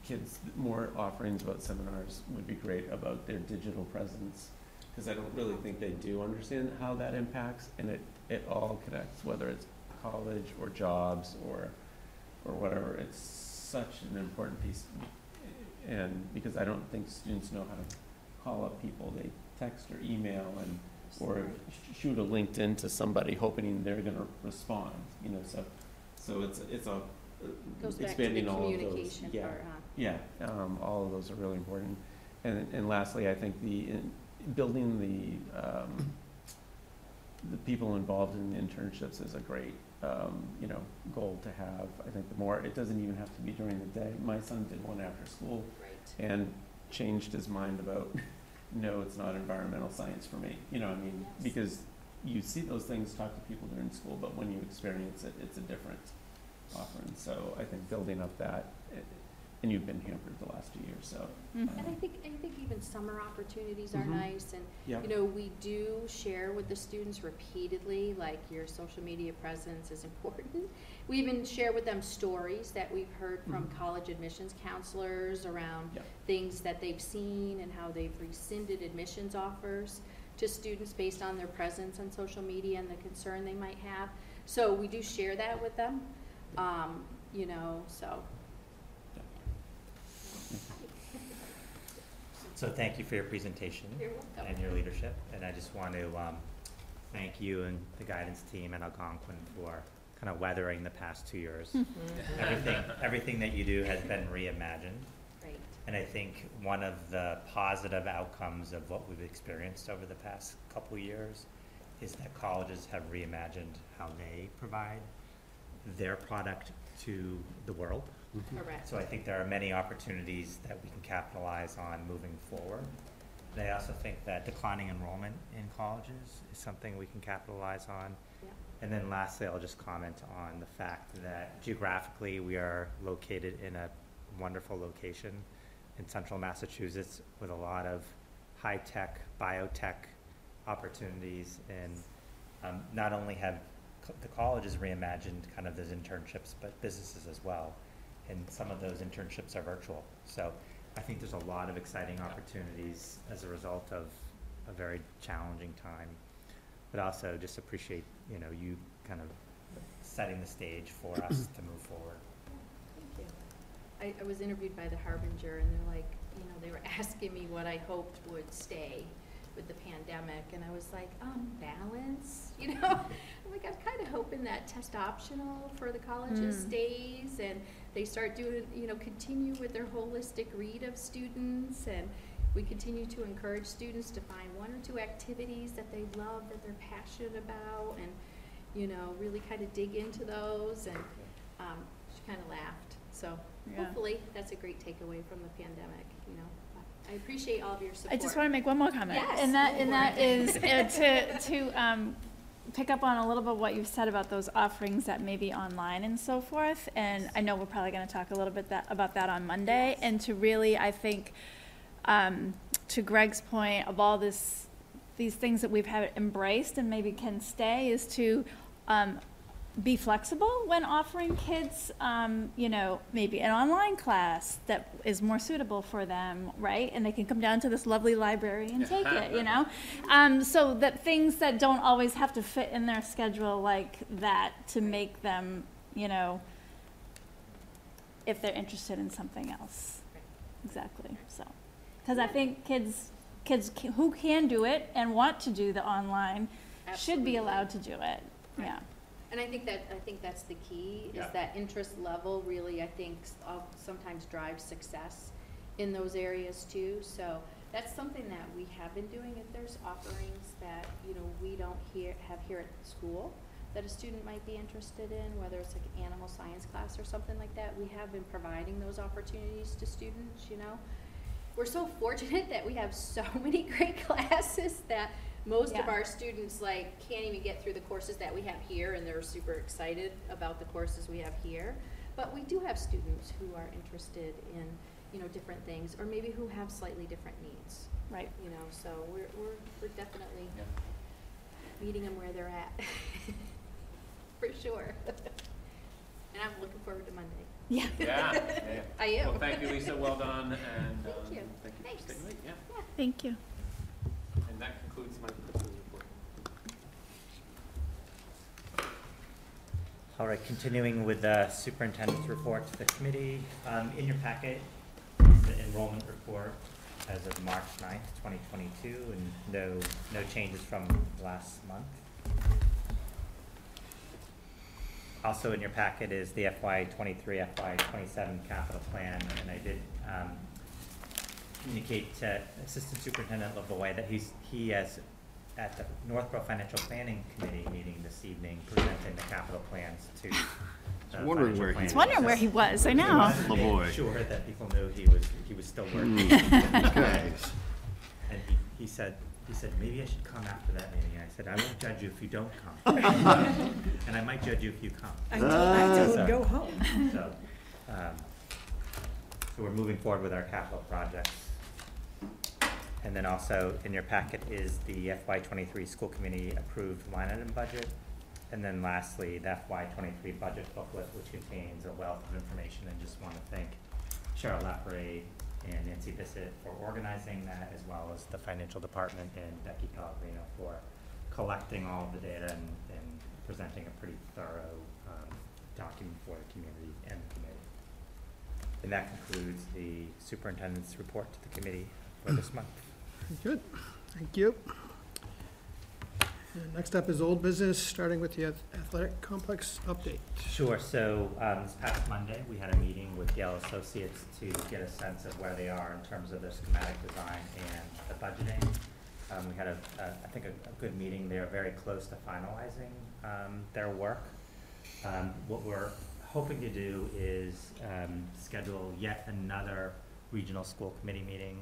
S9: kids, more offerings about seminars would be great about their digital presence. Cause I don't really think they do understand how that impacts and it, it all connects, whether it's college or jobs or, or whatever. It's such an important piece. And because I don't think students know how to call up people, they text or email and, or shoot a LinkedIn to somebody hoping they're gonna respond, you know, so, so it's, it's a,
S15: Goes to the
S9: expanding all of those. Yeah.
S15: part, huh?
S9: Yeah, um, all of those are really important. And, and lastly, I think the, in- building the, um, the people involved in internships is a great, um, you know, goal to have. I think the more, it doesn't even have to be during the day. My son did one after school
S15: Right.
S9: and changed his mind about, no, it's not environmental science for me, you know, I mean,
S15: Yes.
S9: because you see those things, talk to people during school, but when you experience it, it's a different offering. So I think building up that, and you've been hampered the last two years, so.
S13: Mhm.
S15: And I think, I think even summer opportunities are
S9: Mhm.
S15: nice, and,
S9: Yep.
S15: you know, we do share with the students repeatedly, like, your social media presence is important. We even share with them stories that we've heard from
S9: Mhm.
S15: college admissions counselors around
S9: Yep.
S15: things that they've seen and how they've rescinded admissions offers to students based on their presence on social media and the concern they might have. So we do share that with them, um, you know, so.
S2: So thank you for your presentation
S15: You're
S2: and your leadership, and I just want to um, thank you and the guidance team at Algonquin for kind of weathering the past two years. Everything, everything that you do has been reimagined,
S15: Great.
S2: and I think one of the positive outcomes of what we've experienced over the past couple years is that colleges have reimagined how they provide their product to the world.
S15: Correct.
S2: So I think there are many opportunities that we can capitalize on moving forward. And I also think that declining enrollment in colleges is something we can capitalize on.
S15: Yeah.
S2: And then lastly, I'll just comment on the fact that geographically, we are located in a wonderful location in central Massachusetts with a lot of high-tech, biotech opportunities. And um, not only have co- the colleges reimagined kind of those internships, but businesses as well. And some of those internships are virtual. So I think there's a lot of exciting opportunities as a result of a very challenging time. But also just appreciate, you know, you kind of setting the stage for us to move forward.
S15: Thank you. I, I was interviewed by the Harbinger, and they're like, you know, they were asking me what I hoped would stay with the pandemic, and I was like, um, balance, you know? I'm like, I'm kind of hoping that test optional for the colleges
S13: Mm.
S15: stays, and they start doing, you know, continue with their holistic read of students, and, we continue to encourage students to find one or two activities that they love, that they're passionate about, and, you know, really kind of dig into those, and, um, she kind of laughed. So
S13: Yeah.
S15: hopefully, that's a great takeaway from the pandemic, you know. I appreciate all of your support.
S13: I just want to make one more comment.
S15: Yes,
S13: And that, and that is uh, to, to um, pick up on a little bit what you've said about those offerings that may be online and so forth. And I know we're probably going to talk a little bit that, about that on Monday. And to really, I think, um, to Greg's point of all this, these things that we've had embraced and maybe can stay is to um, be flexible when offering kids, um, you know, maybe an online class that is more suitable for them, right? And they can come down to this lovely library and take it, you know? Um, so that things that don't always have to fit in their schedule like that to make them, you know, if they're interested in something else. Exactly, so. Because I think kids, kids who can do it and want to do the online should be allowed to do it, yeah.
S15: And I think that, I think that's the key, is
S2: Yeah.
S15: that interest level really, I think, s- uh, sometimes drives success in those areas too. So that's something that we have been doing. If there's offerings that, you know, we don't hear, have here at school that a student might be interested in, whether it's like an animal science class or something like that, we have been providing those opportunities to students, you know? We're so fortunate that we have so many great classes that most of our students like can't even get through the courses that we have here and they're super excited about the courses we have here. But we do have students who are interested in, you know, different things or maybe who have slightly different needs,
S13: Right.
S15: you know, so we're, we're, we're definitely meeting them where they're at. For sure. And I'm looking forward to Monday.
S13: Yeah.
S5: Yeah, yeah.
S15: I am.
S5: Well, thank you, Lisa, well done, and,
S15: Thank
S5: um,
S15: you.
S5: thank you for staying late, yeah.
S13: Thank you.
S5: And that concludes my report.
S2: All right, continuing with the superintendent's report to the committee. Um, in your packet is the enrollment report as of March 9th, twenty twenty-two, and no, no changes from last month. Also in your packet is the FY twenty-three, FY twenty-seven capital plan, and I did, um, communicate to Assistant Superintendent Lavoie that he's, he has, at the Northborough Financial Planning Committee meeting this evening, presenting the capital plans to. the
S6: wondering
S2: financial
S6: where he
S2: planning
S13: I was wondering where he
S2: process.
S13: was, I
S2: He
S13: know.
S2: wanted to Lavoie. Sure that people knew he was, he was still working.
S6: Okay.
S2: And he, he said, he said, maybe I should come after that meeting. And I said, I won't judge you if you don't come. And I might judge you if you come.
S6: I told- I told him,
S2: So-
S6: "Go home."
S2: So, um, so we're moving forward with our capital projects. And then also in your packet is the FY twenty-three school committee approved line item budget. And then lastly, the FY twenty-three budget booklet, which contains a wealth of information, and just want to thank Cheryl Lapre and Nancy Bissett for organizing that, as well as the financial department and Becky Pellegrino for collecting all the data and, and presenting a pretty thorough, um, document for the community and the committee. And that concludes the superintendent's report to the committee for this month.
S1: Good, thank you. And Next up is old business, starting with the ath- athletic complex update.
S2: Sure, so, um, this past Monday, we had a meeting with Gale Associates to get a sense of where they are in terms of their schematic design and the budgeting. Um, we had a, a, I think a, a good meeting, they are very close to finalizing, um, their work. Um, what we're hoping to do is, um, schedule yet another regional school committee meeting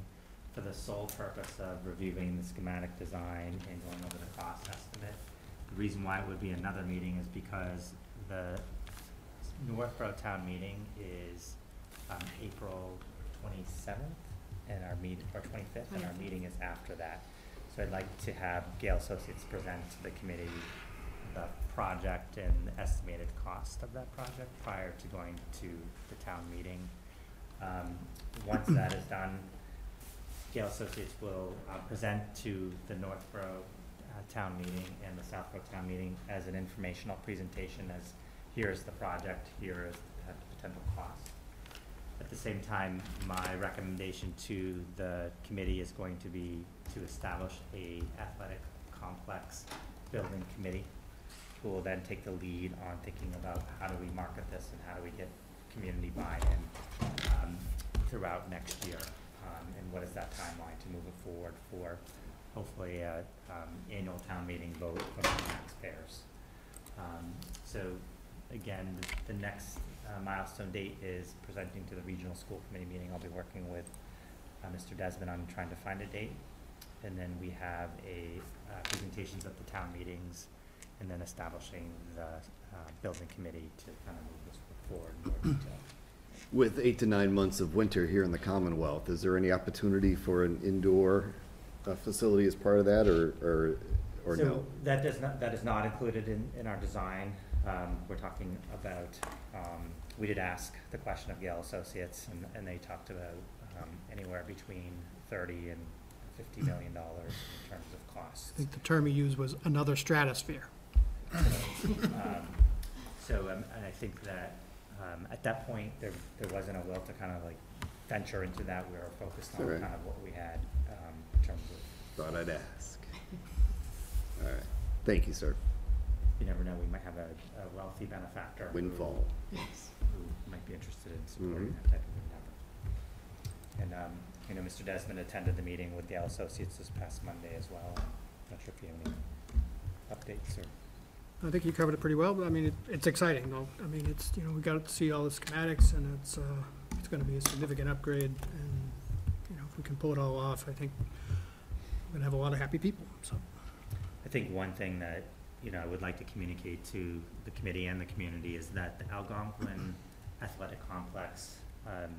S2: for the sole purpose of reviewing the schematic design and going over the cost estimate. The reason why it would be another meeting is because the Northborough Town Meeting is, um, April twenty-seventh, and our meet, or twenty-fifth, and our meeting is after that. So I'd like to have Gale Associates present to the committee the project and the estimated cost of that project prior to going to the town meeting. Um, once that is done, Gale Associates will, uh, present to the Northborough, uh, town meeting and the Southborough town meeting as an informational presentation as here is the project, here is the potential cost. At the same time, my recommendation to the committee is going to be to establish a athletic complex building committee who will then take the lead on thinking about how do we market this and how do we get community buy-in, um, throughout next year. Um, and what is that timeline to move it forward for hopefully a, um, annual town meeting vote from the taxpayers. Um, so, again, the, next uh, milestone date is presenting to the regional school committee meeting. I'll be working with, uh, Mr. Desmond on trying to find a date. And then we have a, uh, presentations at the town meetings, and then establishing the, uh, building committee to kind of move this forward in more detail.
S6: With eight to nine months of winter here in the Commonwealth, is there any opportunity for an indoor uh, facility as part of that, or, or, or
S2: So
S6: no?
S2: that does not, that is not included in, in our design. Um, we're talking about, um, we did ask the question of Gale Associates, and, and they talked about, um, anywhere between thirty and fifty million dollars in terms of costs.
S1: I think the term he used was another stratosphere.
S2: Um, So, um, and I think that, um, at that point, there, there wasn't a will to kind of like venture into that. We were focused on
S6: Alright.
S2: kind of what we had, um, in terms of,
S6: Thought I'd ask. All right, thank you, sir.
S2: you never know, we might have a, a wealthy benefactor. who-
S6: Windfall.
S2: Who might be interested in supporting
S6: Mhm.
S2: that type of endeavor. And, um, you know, Mr. Desmond attended the meeting with Gale Associates this past Monday as well. Not sure if you have any updates or.
S1: I think you covered it pretty well, but I mean, it, it's exciting though. I mean, it's, you know, we got to see all the schematics and it's, uh, it's gonna be a significant upgrade and, you know, if we can pull it all off, I think we're gonna have a lot of happy people, so.
S2: I think one thing that, you know, I would like to communicate to the committee and the community is that the Algonquin Athletic Complex, um,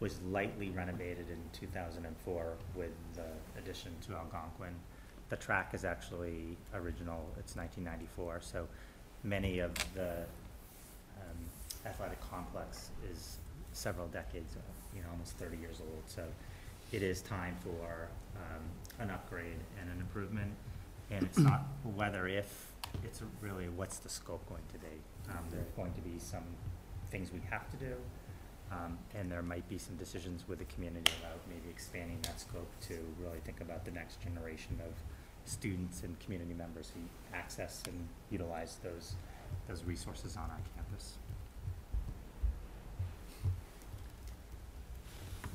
S2: was lightly renovated in two thousand and four with the addition to Algonquin. The track is actually original, it's nineteen ninety-four, so many of the, um, athletic complex is several decades, you know, almost thirty years old, so it is time for, um, an upgrade and an improvement. And it's not whether if, it's really what's the scope going to be. Um, there's going to be some things we have to do, um, and there might be some decisions with the community about maybe expanding that scope to really think about the next generation of students and community members who access and utilize those, those resources on our campus.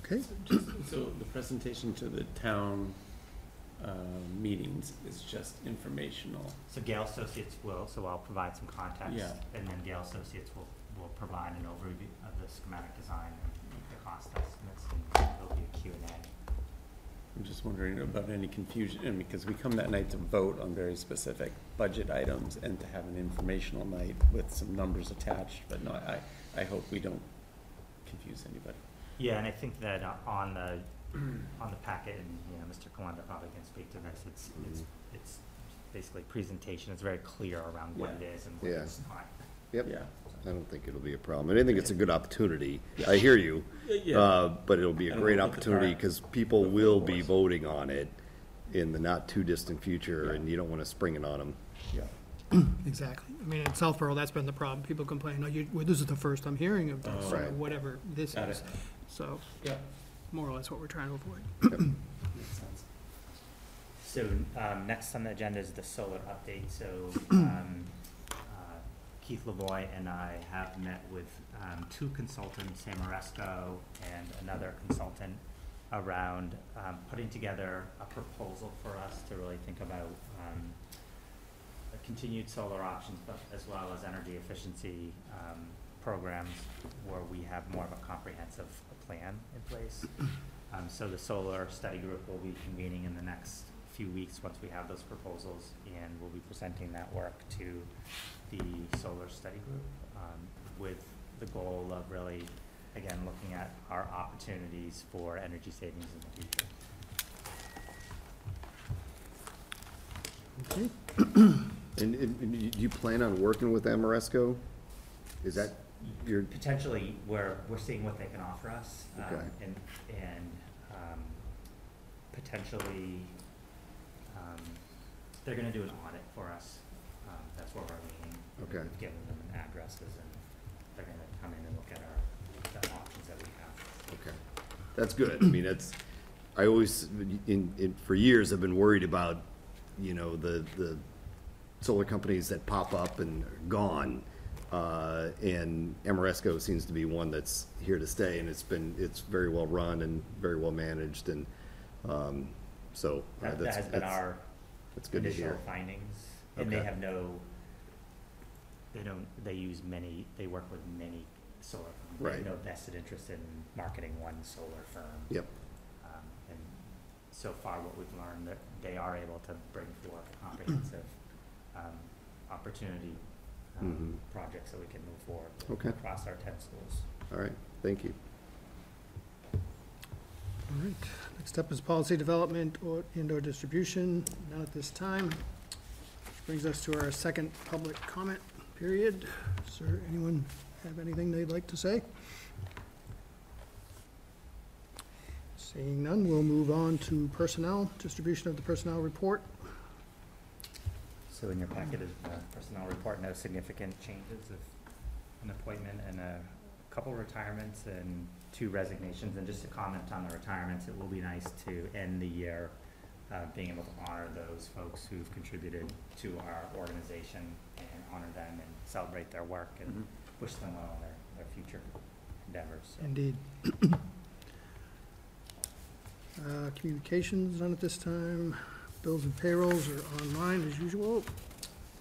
S1: Okay.
S9: So the presentation to the town, uh, meetings is just informational.
S2: So Gale Associates will, so I'll provide some context.
S9: Yeah.
S2: And then Gale Associates will, will provide an overview of the schematic design and the cost estimates, and there'll be a Q and A.
S9: I'm just wondering about any confusion, and because we come that night to vote on very specific budget items and to have an informational night with some numbers attached, but no, I, I hope we don't confuse anybody.
S2: Yeah, and I think that uh, on the, on the packet, and, you know, Mr. Kalenda probably can speak to this, it's, it's, it's basically presentation, it's very clear around what it
S9: Yeah.
S2: is and what
S6: Yeah.
S2: it's not.
S6: Yep,
S9: Yeah.
S6: I don't think it'll be a problem, and I think it's a good opportunity. I hear you.
S9: Yeah.
S6: Uh, but it'll be a
S9: And
S6: great
S9: we'll look at
S6: opportunity,
S9: our-
S6: because people will be voting on it in the not-too-distant future,
S9: Yeah.
S6: and you don't want to spring it on them.
S9: Yeah.
S1: Exactly. I mean, in Southborough, that's been the problem. People complain, no, you, well, this is the first I'm hearing of this,
S9: Oh.
S1: or
S6: Right.
S1: whatever this
S9: Got
S1: is.
S9: it.
S1: So,
S9: Yeah.
S1: more or less what we're trying to avoid.
S9: Makes sense.
S2: So, um, next on the agenda is the solar update, so, um, Keith Lavoie and I have met with, um, two consultants, Sam Maresco and another consultant, around, um, putting together a proposal for us to really think about, um, continued solar options, but as well as energy efficiency, um, programs where we have more of a comprehensive plan in place. Um, so the solar study group will be convening in the next few weeks, once we have those proposals, and we'll be presenting that work to the solar study group, um, with the goal of really, again, looking at our opportunities for energy savings in the future.
S1: Okay.
S6: And, and and do you plan on working with Ameresco? Is that your,
S2: Potentially, we're, we're seeing what they can offer us, um,
S6: Okay.
S2: and, and, um, potentially, um, they're gonna do an audit for us, um, that's where we're leaning.
S6: Okay.
S2: Given them addresses, and they're gonna come in and look at our, the options that we have.
S6: okay, that's good. I mean, that's, I always, in, in, for years, I've been worried about, you know, the, the solar companies that pop up and are gone. Uh, and Ameresco seems to be one that's here to stay, and it's been, it's very well run and very well managed, and, um, so. uh,
S2: That, that
S6: that's-
S2: has been
S6: that's-
S2: our
S6: That's good to
S2: initial
S6: hear.
S2: findings, and they
S6: Okay.
S2: have no, they don't, they use many, they work with many solar firms. They have
S6: Right.
S2: no vested interest in marketing one solar firm.
S6: Yep.
S2: Um, and so far, what we've learned, that they are able to bring forth comprehensive, um, opportunity, um,
S6: Mhm.
S2: projects that we can move forward with
S6: Okay.
S2: across our ten schools.
S6: All right, thank you.
S1: All right, next up is policy development or indoor distribution, not at this time. Which brings us to our second public comment period. Is there anyone have anything they'd like to say? Seeing none, we'll move on to personnel, distribution of the personnel report.
S2: So in your packet is the personnel report, no significant changes of an appointment and a couple retirements and two resignations. And just to comment on the retirements, it will be nice to end the year uh, being able to honor those folks who've contributed to our organization and honor them and celebrate their work and
S9: Mhm.
S2: wish them well in their, their future endeavors. So
S1: Indeed. Uh, Communications, none at this time. Bills and payrolls are online as usual.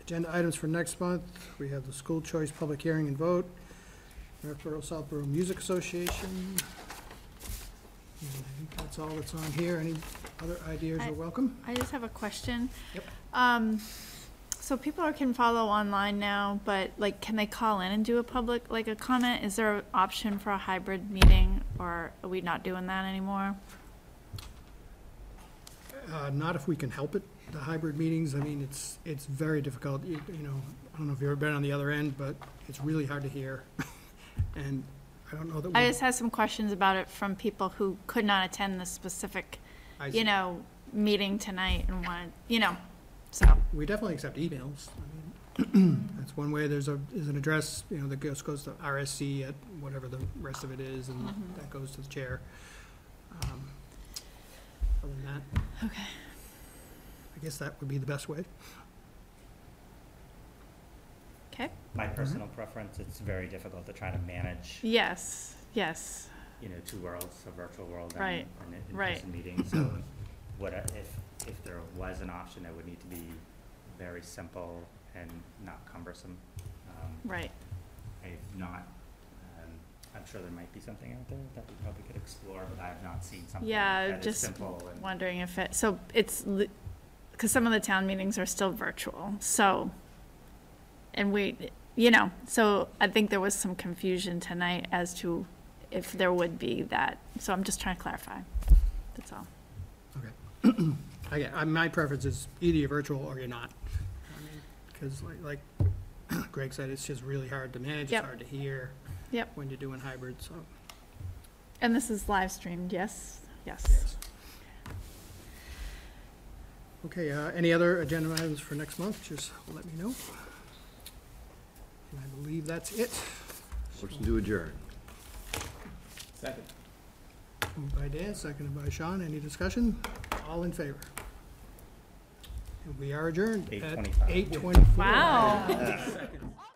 S1: Agenda items for next month, we have the school choice public hearing and vote, Northborough Southborough Music Association. And I think that's all that's on here. Any other ideas
S13: I-
S1: are welcome.
S13: I just have a question.
S1: Yep.
S13: Um, so people are- can follow online now, but like, can they call in and do a public, like a comment? Is there an option for a hybrid meeting, or are we not doing that anymore?
S1: Uh, Not if we can help it, the hybrid meetings, I mean, it's, it's very difficult, you you know, I don't know if you've ever been on the other end, but it's really hard to hear. And I don't know that we.
S13: I just had some questions about it from people who could not attend the specific,
S1: I see.
S13: you know, meeting tonight and wanted, you know, so.
S1: We definitely accept emails. I mean, That's one way. There's a, is an address, you know, that goes, goes to RSC at whatever the rest of it is, and
S13: Mhm.
S1: that goes to the chair. Um, Other than that,
S13: Okay.
S1: I guess that would be the best way.
S13: Okay.
S2: My personal preference, it's very difficult to try to manage
S13: Yes, yes.
S2: you know, two worlds, a virtual world and
S13: Right,
S2: an in-
S13: right.
S2: in-person meeting. So what, I- if, if there was an option, it would need to be very simple and not cumbersome. Um,
S13: Right.
S2: I've not, um, I'm sure there might be something out there that we probably could explore, but I have not seen something
S13: Yeah,
S2: that is
S13: just
S2: simple and.
S13: wondering if it, so it's, because some of the town meetings are still virtual, so, and we, you know, so I think there was some confusion tonight as to if there would be that, so I'm just trying to clarify, that's all.
S1: Again, I, my preference is either you're virtual or you're not. Because like, like Greg said, it's just really hard to manage, it's hard to hear.
S13: Yep.
S1: When you're doing hybrid, so.
S13: And this is live streamed, yes? Yes.
S1: Okay, uh, any other agenda items for next month, just let me know. And I believe that's it.
S6: Motion to adjourn.
S9: Second.
S1: Moved by Dan, seconded by Sean, any discussion? All in favor? And we are adjourned at
S2: 8:25.
S1: eight twenty-four.
S13: Wow.